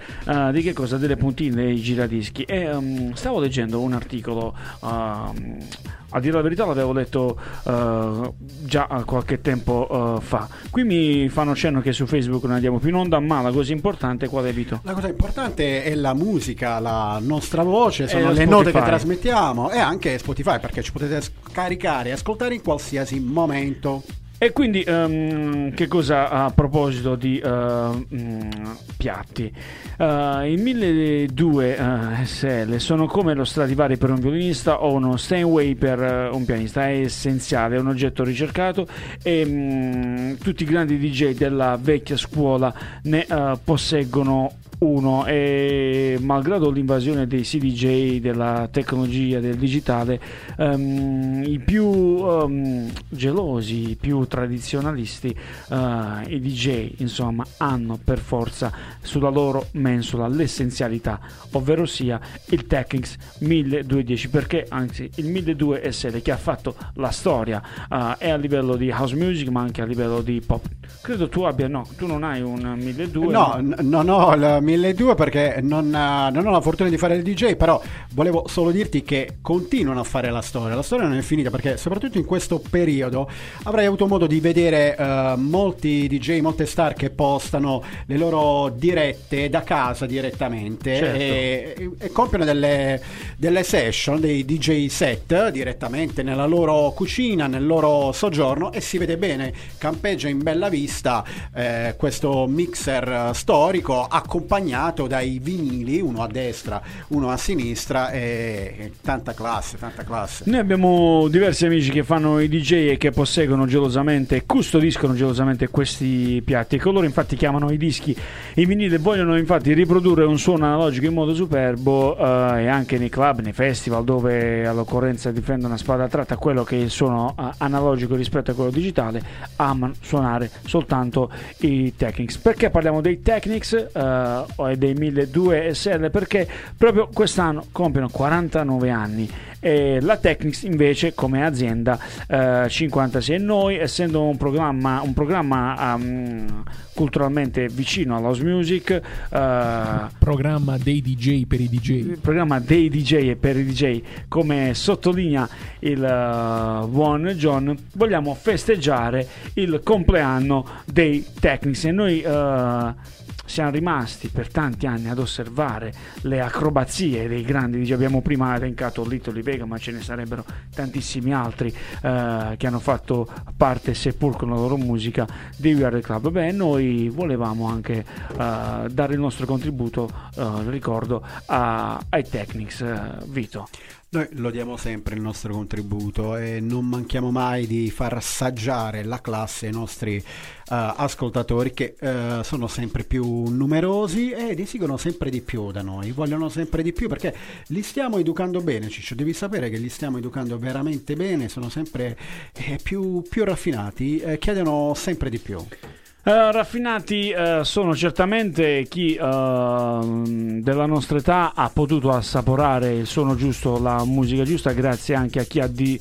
di che cosa? Delle puntine dei giradischi e ehm, stavo leggendo un articolo a dire la verità l'avevo letto eh, già qualche tempo eh, fa qui mi fanno cenno che su Facebook non andiamo più in onda ma la cosa importante qual è Vito? La cosa importante è la musica, la nostra voce, sono lo le note che Spotify. trasmettiamo e anche Spotify perché ci potete scaricare e ascoltare in qualsiasi momento. E quindi ehm, che cosa a proposito di eh, mm, piatti? Eh, il 1200 eh, SL sono come lo Stradivari per un violinista o uno Steinway per eh, un pianista, è essenziale, è un oggetto ricercato e mm, tutti i grandi DJ della vecchia scuola ne posseggono uno e malgrado l'invasione dei CDJ, della tecnologia, del digitale, ehm, i più ehm, gelosi, i più tradizionalisti, eh, i DJ, insomma, hanno per forza sulla loro mensola l'essenzialità, ovvero sia il Technics 1210, perché anzi il 1200 SL che ha fatto la storia eh, è a livello di house music ma anche a livello di pop. Credo tu abbia, no, tu non hai un 1200. No, n- non ho il 1200 perché non, eh, non ho la fortuna di fare il DJ, però volevo solo dirti che continuano a fare la storia. La storia non è finita perché soprattutto in questo periodo avrai avuto modo di vedere eh, molti DJ, molte star che postano le loro dirette da casa direttamente Certo. e, e compiono delle, delle session, dei DJ set direttamente nella loro cucina, nel loro soggiorno e si vede bene, campeggia in bella vista eh, questo mixer eh, storico accompagnato dai vinili, uno a destra, uno a sinistra e, tanta classe, tanta classe. Noi abbiamo diversi amici che fanno i DJ e che posseggono gelosamente custodiscono gelosamente questi piatti. Coloro infatti chiamano i dischi i vinili e vogliono infatti riprodurre un suono analogico in modo superbo eh, e anche nei club, nei festival dove all'occorrenza difendono a spada tratta quello che è il suono eh, analogico rispetto a quello digitale, amano suonare soltanto i Technics. Perché parliamo dei Technics eh, e dei 1200 SL? Perché proprio quest'anno compiono 49 anni e la Technics invece come azienda eh, 56 noi essendo un programma, un programma um, culturalmente vicino all'house music eh, Programma dei DJ per i DJ. programma dei DJ e per i DJ come sottolinea il eh, buon John vogliamo festeggiare il compleanno dei Technics e noi eh, siamo rimasti per tanti anni ad osservare le acrobazie dei grandi DJ. Abbiamo prima elencato Little Vega, ma ce ne sarebbero tantissimi altri eh, che hanno fatto parte, seppur con la loro musica, di We Are The Club. Beh, noi volevamo anche eh, dare il nostro contributo, eh, ricordo, a- ai Technics, eh, Vito. Noi lo diamo sempre il nostro contributo e non manchiamo mai di far assaggiare la classe ai nostri ascoltatori che eh, sono sempre più numerosi ed esigono sempre di più da noi, vogliono sempre di più perché li stiamo educando bene, Ciccio, devi sapere che li stiamo educando veramente bene, sono sempre eh, più, più raffinati, eh, chiedono sempre di più. Eh, raffinati eh, sono certamente chi eh, della nostra età ha potuto assaporare il suono giusto, la musica giusta, grazie anche a chi ha di-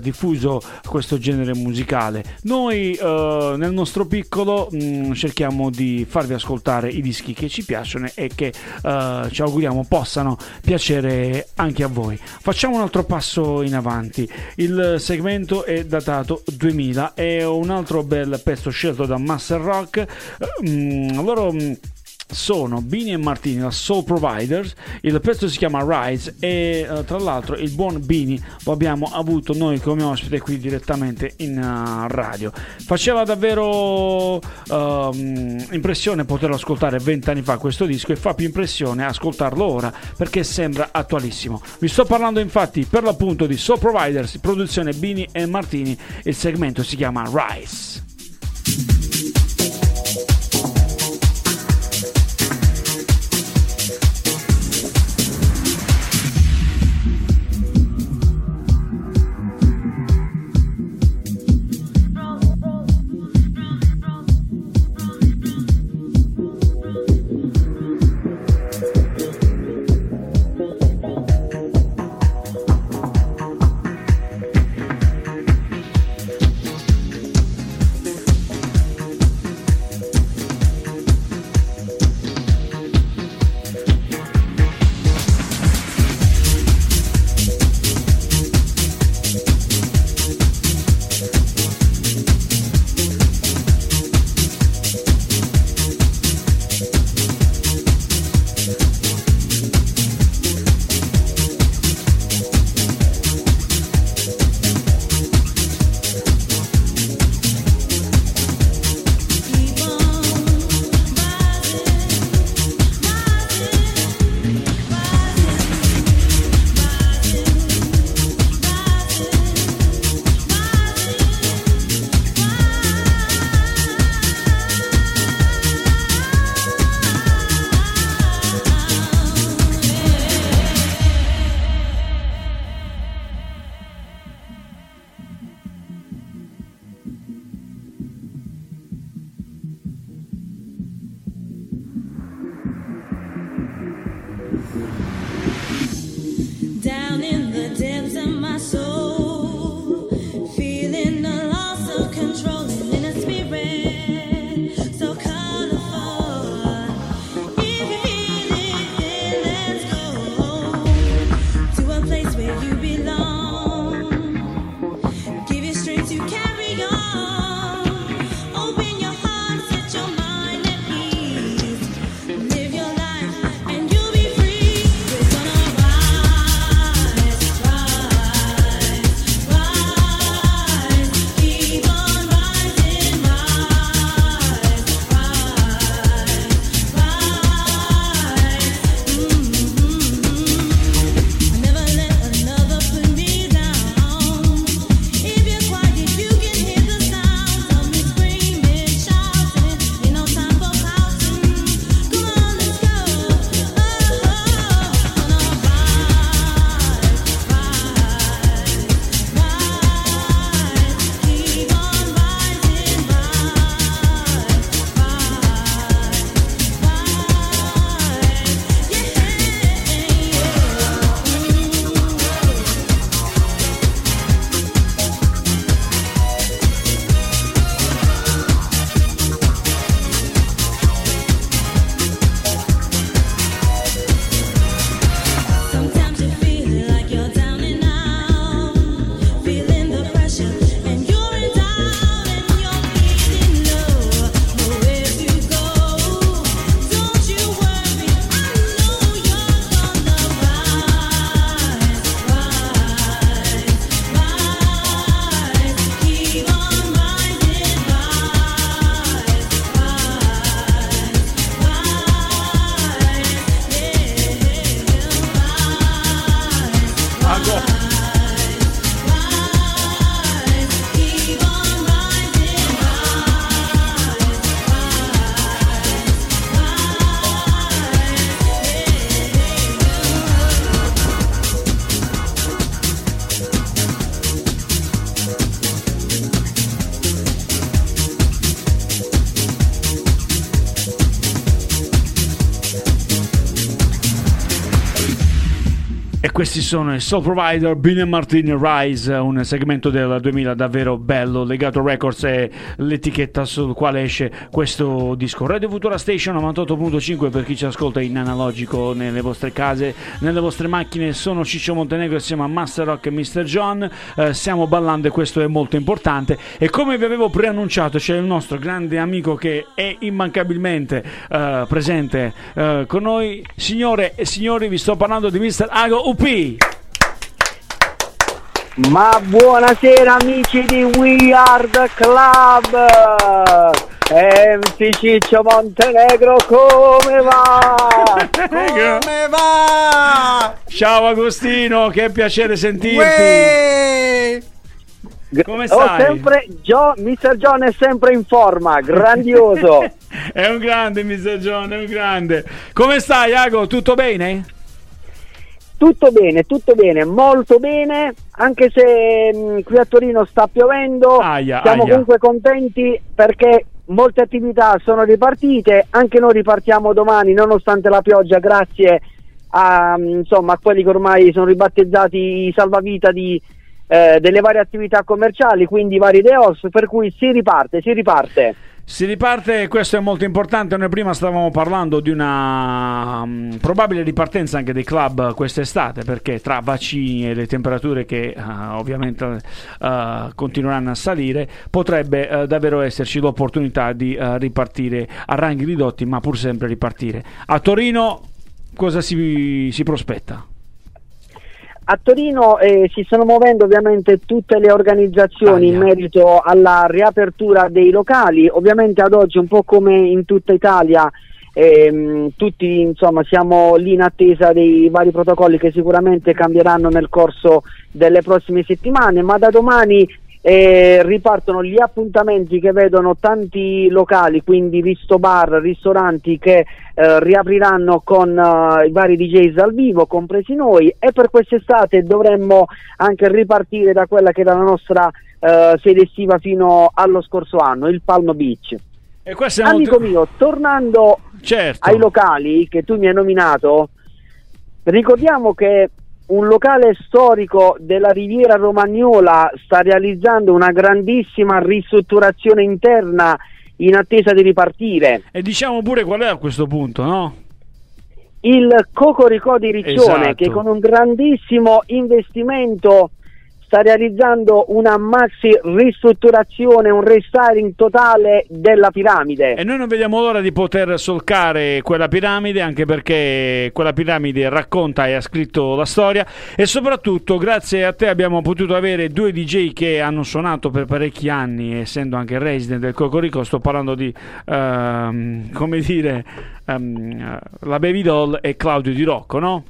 diffuso questo genere musicale. Noi nel nostro piccolo mh, cerchiamo di farvi ascoltare i dischi che ci piacciono e che ci auguriamo possano piacere anche a voi. Facciamo un altro passo in avanti. Il segmento è datato 2000 e un altro bel pezzo scelto da Master Rock. Eh, mm, loro mm, sono Bini e Martini, la Soul Providers. Il pezzo si chiama Rise e eh, tra l'altro il buon Bini lo abbiamo avuto noi come ospite qui direttamente in eh, radio. Faceva davvero ehm, impressione poterlo ascoltare vent'anni fa questo disco e fa più impressione ascoltarlo ora perché sembra attualissimo. Vi sto parlando infatti per l'appunto di Soul Providers, produzione Bini e Martini. Il segmento si chiama Rise. Questi sono i Soul Provider, Bine Martin Rise, un segmento del 2000 davvero bello. Legato Records è l'etichetta sul quale esce questo disco. Radio Futura Station 98.5 per chi ci ascolta in analogico nelle vostre case, nelle vostre macchine. Sono Ciccio Montenegro assieme a Master Rock e Mr. John. Eh, stiamo ballando e questo è molto importante. E come vi avevo preannunciato, c'è il nostro grande amico che è immancabilmente eh, presente eh, con noi. Signore e signori, vi sto parlando di Mr. Ago UP. Ma buonasera amici di We Are the Club! MC Ciccio Montenegro, come va? [LAUGHS] Come va? Ciao Agostino, che piacere sentirti. Uè! Come Ho stai? sempre, Gio- Mr. John è sempre in forma, grandioso. [LAUGHS] È un grande Mr. John, è un grande. Come stai Ago? Tutto bene? Tutto bene, tutto bene, molto bene, anche se mh, qui a Torino sta piovendo, Aia, siamo aia. comunque contenti perché molte attività sono ripartite, anche noi ripartiamo domani nonostante la pioggia grazie a, mh, insomma, a quelli che ormai sono ribattezzati i salvavita di, eh, delle varie attività commerciali, quindi vari deos, per cui si riparte, si riparte. Si riparte, questo è molto importante. Noi prima stavamo parlando di una mm, probabile ripartenza anche dei club quest'estate, perché tra vaccini e le temperature che eh, ovviamente eh, continueranno a salire, potrebbe eh, davvero esserci l'opportunità di ripartire a ranghi ridotti, ma pur sempre ripartire. A Torino cosa si, si prospetta? A Torino eh, si stanno muovendo ovviamente tutte le organizzazioni in merito alla riapertura dei locali, ovviamente ad oggi un po' come in tutta Italia ehm, tutti insomma siamo lì in attesa dei vari protocolli che sicuramente cambieranno nel corso delle prossime settimane, ma da domani eh, ripartono gli appuntamenti che vedono tanti locali, quindi visto bar, ristoranti che eh, riapriranno con eh, i vari DJs dal vivo, compresi noi, e per quest'estate dovremmo anche ripartire da quella che era la nostra eh, sede estiva fino allo scorso anno, il Palmo Beach. E Amico molto... mio, tornando Certo. ai locali che tu mi hai nominato, ricordiamo che un locale storico della Riviera Romagnola sta realizzando una grandissima ristrutturazione interna in attesa di ripartire. E diciamo pure qual è a questo punto, no? Il Cocoricò di Riccione Esatto. che con un grandissimo investimento sta realizzando una maxi ristrutturazione, un restyling totale della piramide. E noi non vediamo l'ora di poter solcare quella piramide, anche perché quella piramide racconta e ha scritto la storia. E soprattutto, grazie a te, abbiamo potuto avere due DJ che hanno suonato per parecchi anni, essendo anche resident del Cocorico. Sto parlando di, ehm, come dire, ehm, la Baby Doll e Claudio Di Rocco, no?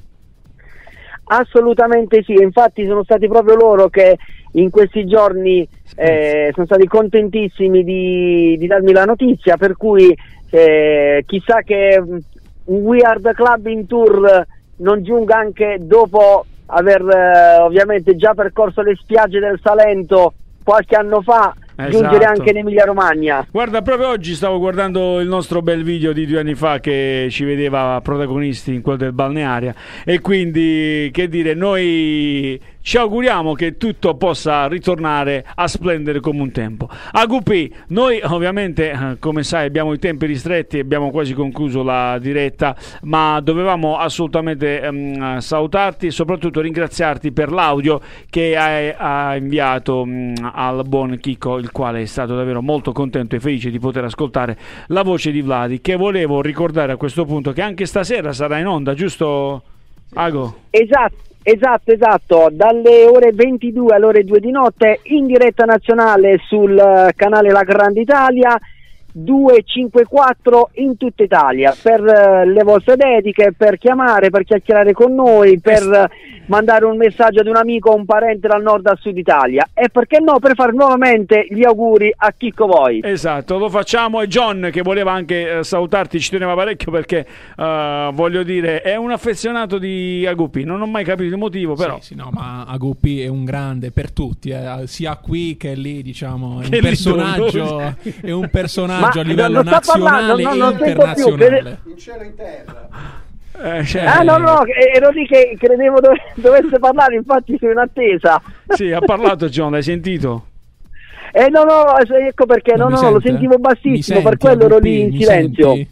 Assolutamente sì, infatti sono stati proprio loro che in questi giorni eh, sono stati contentissimi di, di darmi la notizia, per cui eh, chissà che mm, un We Are the Club in tour non giunga anche dopo aver eh, ovviamente già percorso le spiagge del Salento qualche anno fa, giungere Esatto. anche in Emilia Romagna. Guarda, proprio oggi stavo guardando il nostro bel video di due anni fa che ci vedeva protagonisti in quello del balnearia e quindi, che dire, noi ci auguriamo che tutto possa ritornare a splendere come un tempo. A Gupi, noi ovviamente, eh, come sai, abbiamo i tempi ristretti, abbiamo quasi concluso la diretta, ma dovevamo assolutamente ehm, salutarti e soprattutto ringraziarti per l'audio che hai, ha inviato mm, al buon Chicco, il quale è stato davvero molto contento e felice di poter ascoltare la voce di Vladi, che volevo ricordare a questo punto che anche stasera sarà in onda, giusto Ago? Esatto, esatto, esatto, dalle ore 22 alle ore 2 di notte in diretta nazionale sul eh, canale La Grande Italia 254 in tutta Italia per eh, le vostre dediche, per chiamare, per chiacchierare con noi, per mandare un messaggio ad un amico o un parente dal nord al sud Italia e perché no per fare nuovamente gli auguri a Chicco Voi. Esatto, lo facciamo e John che voleva anche eh, salutarti ci teneva parecchio perché eh, voglio dire è un affezionato di Agupi, non ho mai capito il motivo però. Sì, sì, no, ma Aguppi è un grande per tutti, eh, sia qui che lì, diciamo, è Che un personaggio, è un personaggio Ma a livello non sta parlando, nazionale no, e non sento più, internazionale. In cielo e in terra. Eh, cioè- Ah no no, eh, ero lì che credevo dove- dovesse parlare, infatti sono in attesa. Sì, ha parlato John, l'hai sentito? Eh no no, ecco perché, Non no no, lo sente? sentivo bassissimo, per senti, quello ero lì in silenzio. senti?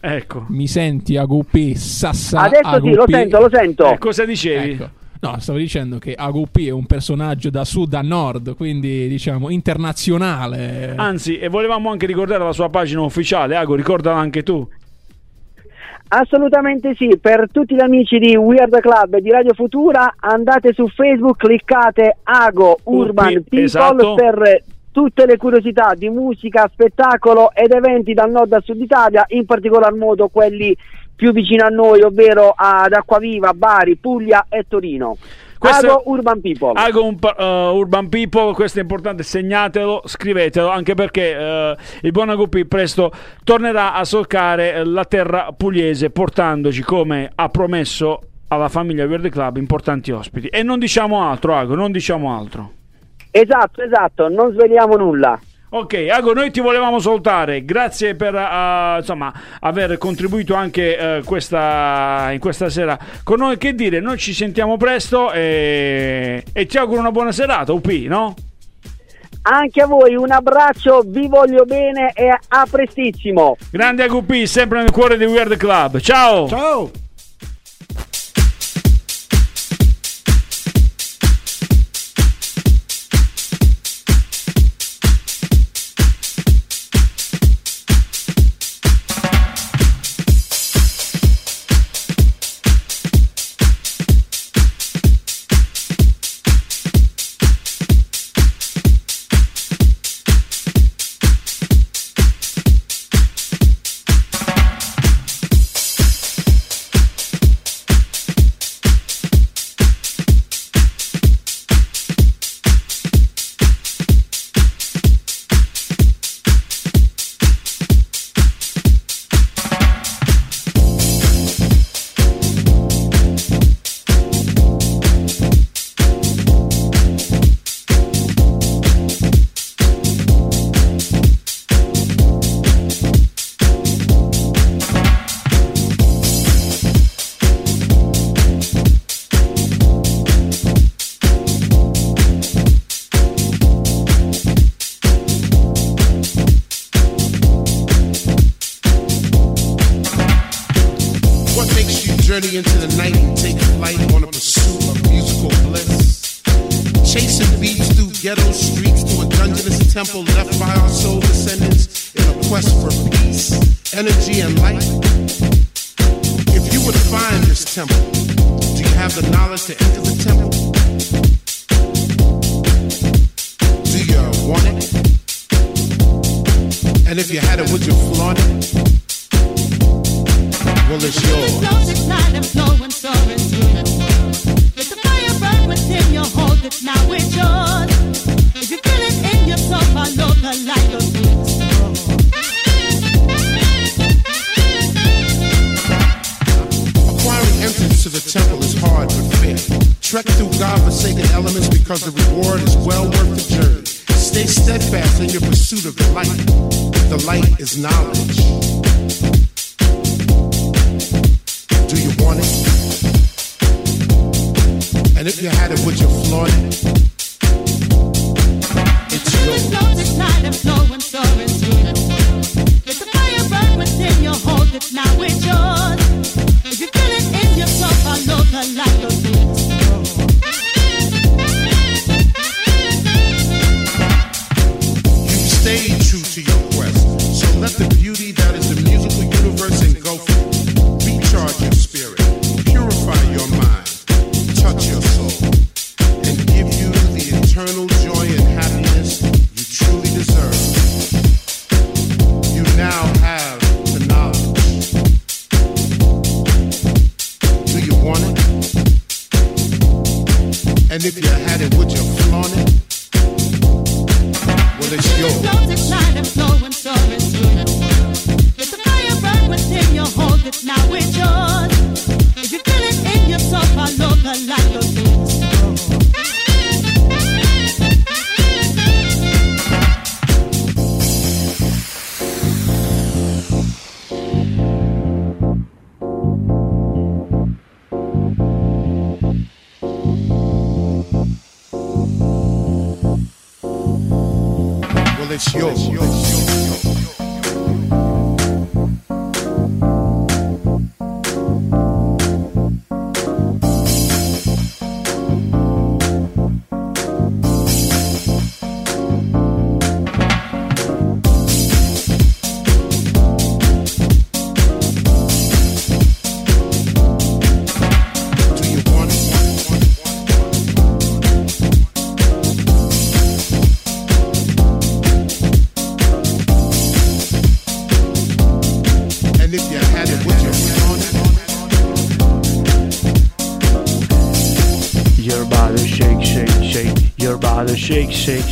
Ecco. Mi senti Aguppi? Sassa Adesso sì, lo sento, lo sento. Eh, cosa dicevi? Ecco. No, stavo dicendo che Aguppi è un personaggio da sud a nord, quindi diciamo internazionale. Anzi, e volevamo anche ricordare la sua pagina ufficiale. Ago, ricordala anche tu. Assolutamente sì, per tutti gli amici di Weird Club e di Radio Futura andate su Facebook, cliccate Ago Urban Urbi, People esatto. per tutte le curiosità di musica, spettacolo ed eventi dal nord al sud Italia, in particolar modo quelli più vicini a noi, ovvero ad Acquaviva, Bari, Puglia e Torino. Questo- Ago Urban People. Ago uh, Urban People, questo è importante, segnatelo, scrivetelo, anche perché uh, il buon Aguppi presto tornerà a solcare eh, la terra pugliese, portandoci, come ha promesso alla famiglia Verde Club, importanti ospiti. E non diciamo altro, Ago, non diciamo altro. Esatto, esatto, non sveliamo nulla. Ok, Ago, noi ti volevamo salutare, grazie per eh, insomma, aver contribuito anche eh, questa, in questa sera con noi. Che dire, noi ci sentiamo presto e, e ti auguro una buona serata, UP, no? Anche a voi un abbraccio, vi voglio bene e a prestissimo. Grande Agupi, sempre nel cuore di Weird Club. Ciao! Ciao! To the temple is hard but fair. Trek through God-forsaken elements because the reward is well worth the journey. Stay steadfast in your pursuit of the light. The light is knowledge. Do you want it? And if you had it, would you flaunt it? It's yours like a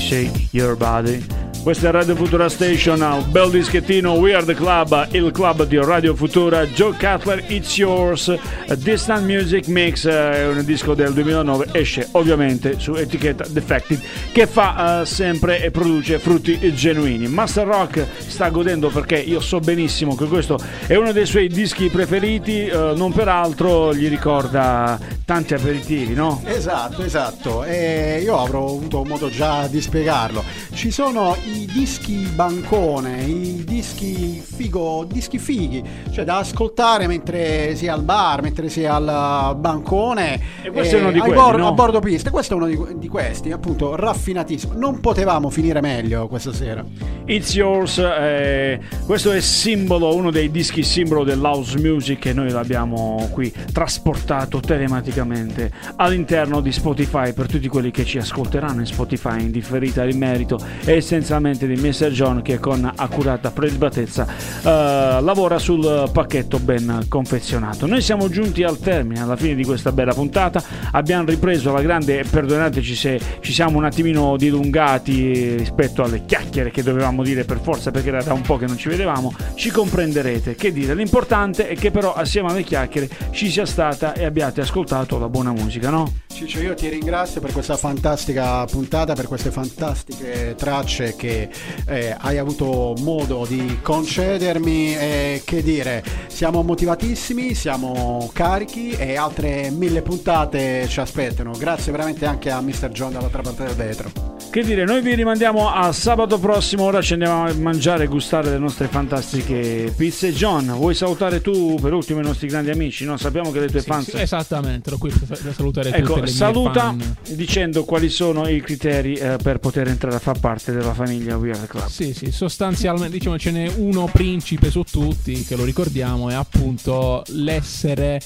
shake. Your body. Questa è Radio Futura Station, un bel dischettino, We Are The Club, il club di Radio Futura, Joe Cutler, It's Yours, Distant Music Mix, eh, è un disco del 2009, esce ovviamente su etichetta Defected, che fa eh, sempre e produce frutti genuini. Master Rock sta godendo perché io so benissimo che questo è uno dei suoi dischi preferiti, eh, non peraltro gli ricorda tanti aperitivi, no? Esatto, esatto. E io avrò avuto modo già di spiegarlo. Ci sono i dischi bancone, i dischi figo, dischi fighi, cioè da ascoltare mentre si è al bar, mentre si è al bancone. E questo è uno di ai quelli, bor- no? A bordo pista. Questo è uno di, di questi, appunto, raffinatissimo. Non potevamo finire meglio questa sera. It's Yours, eh, questo è simbolo, uno dei dischi simbolo dell'house music e noi l'abbiamo qui trasportato telematicamente all'interno di Spotify per tutti quelli che ci ascolteranno in Spotify in differita in merito e essenzialmente di Mr. John che con accurata prelibatezza eh, lavora sul pacchetto ben confezionato. Noi siamo giunti al termine, alla fine di questa bella puntata, abbiamo ripreso la grande, perdonateci se ci siamo un attimino dilungati rispetto alle chiacchiere che dovevamo dire per forza perché era da un po' che non ci vedevamo, ci comprenderete. Che dire, l'importante è che però assieme alle chiacchiere ci sia stata e abbiate ascoltato la buona musica, no? Ciccio, io ti ringrazio per questa fantastica puntata, per queste fantastiche tracce che eh, hai avuto modo di concedermi. E che dire, siamo motivatissimi, siamo carichi e altre mille puntate ci aspettano. Grazie veramente anche a Mr. John dall'altra parte del vetro. Che dire, noi vi rimandiamo a sabato prossimo, ora ci andiamo a mangiare e gustare le nostre fantastiche pizze. John, vuoi salutare tu per ultimo i nostri grandi amici? No? Sappiamo che le tue Sì, fans... sì, esattamente, ero qui per salutare tutte le Saluta dicendo quali sono i criteri eh, per poter entrare a far parte della famiglia We Are The Club. Sì, sì, sostanzialmente diciamo ce n'è uno principe su tutti, che lo ricordiamo, è appunto l'essere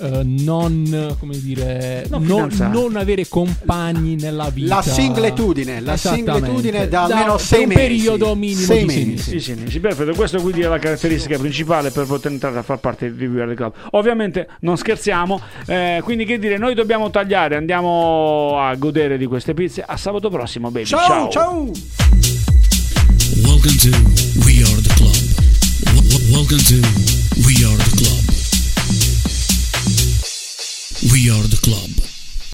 eh, non, come dire, Non non, non avere compagni nella vita. La singletudine, la singletudine da almeno per sei un mesi. periodo minimo Sei di sei mesi. mesi. Sì, sì, sì, perfetto. Questo quindi è la caratteristica principale per poter entrare a far parte di We Are The Club. Ovviamente non scherziamo, eh, quindi che dire, noi dobbiamo tagliare, andiamo a godere di queste pizze. A sabato prossimo, baby. Ciao, ciao. Welcome to We Are the Club. Welcome to We Are the Club. We Are the Club.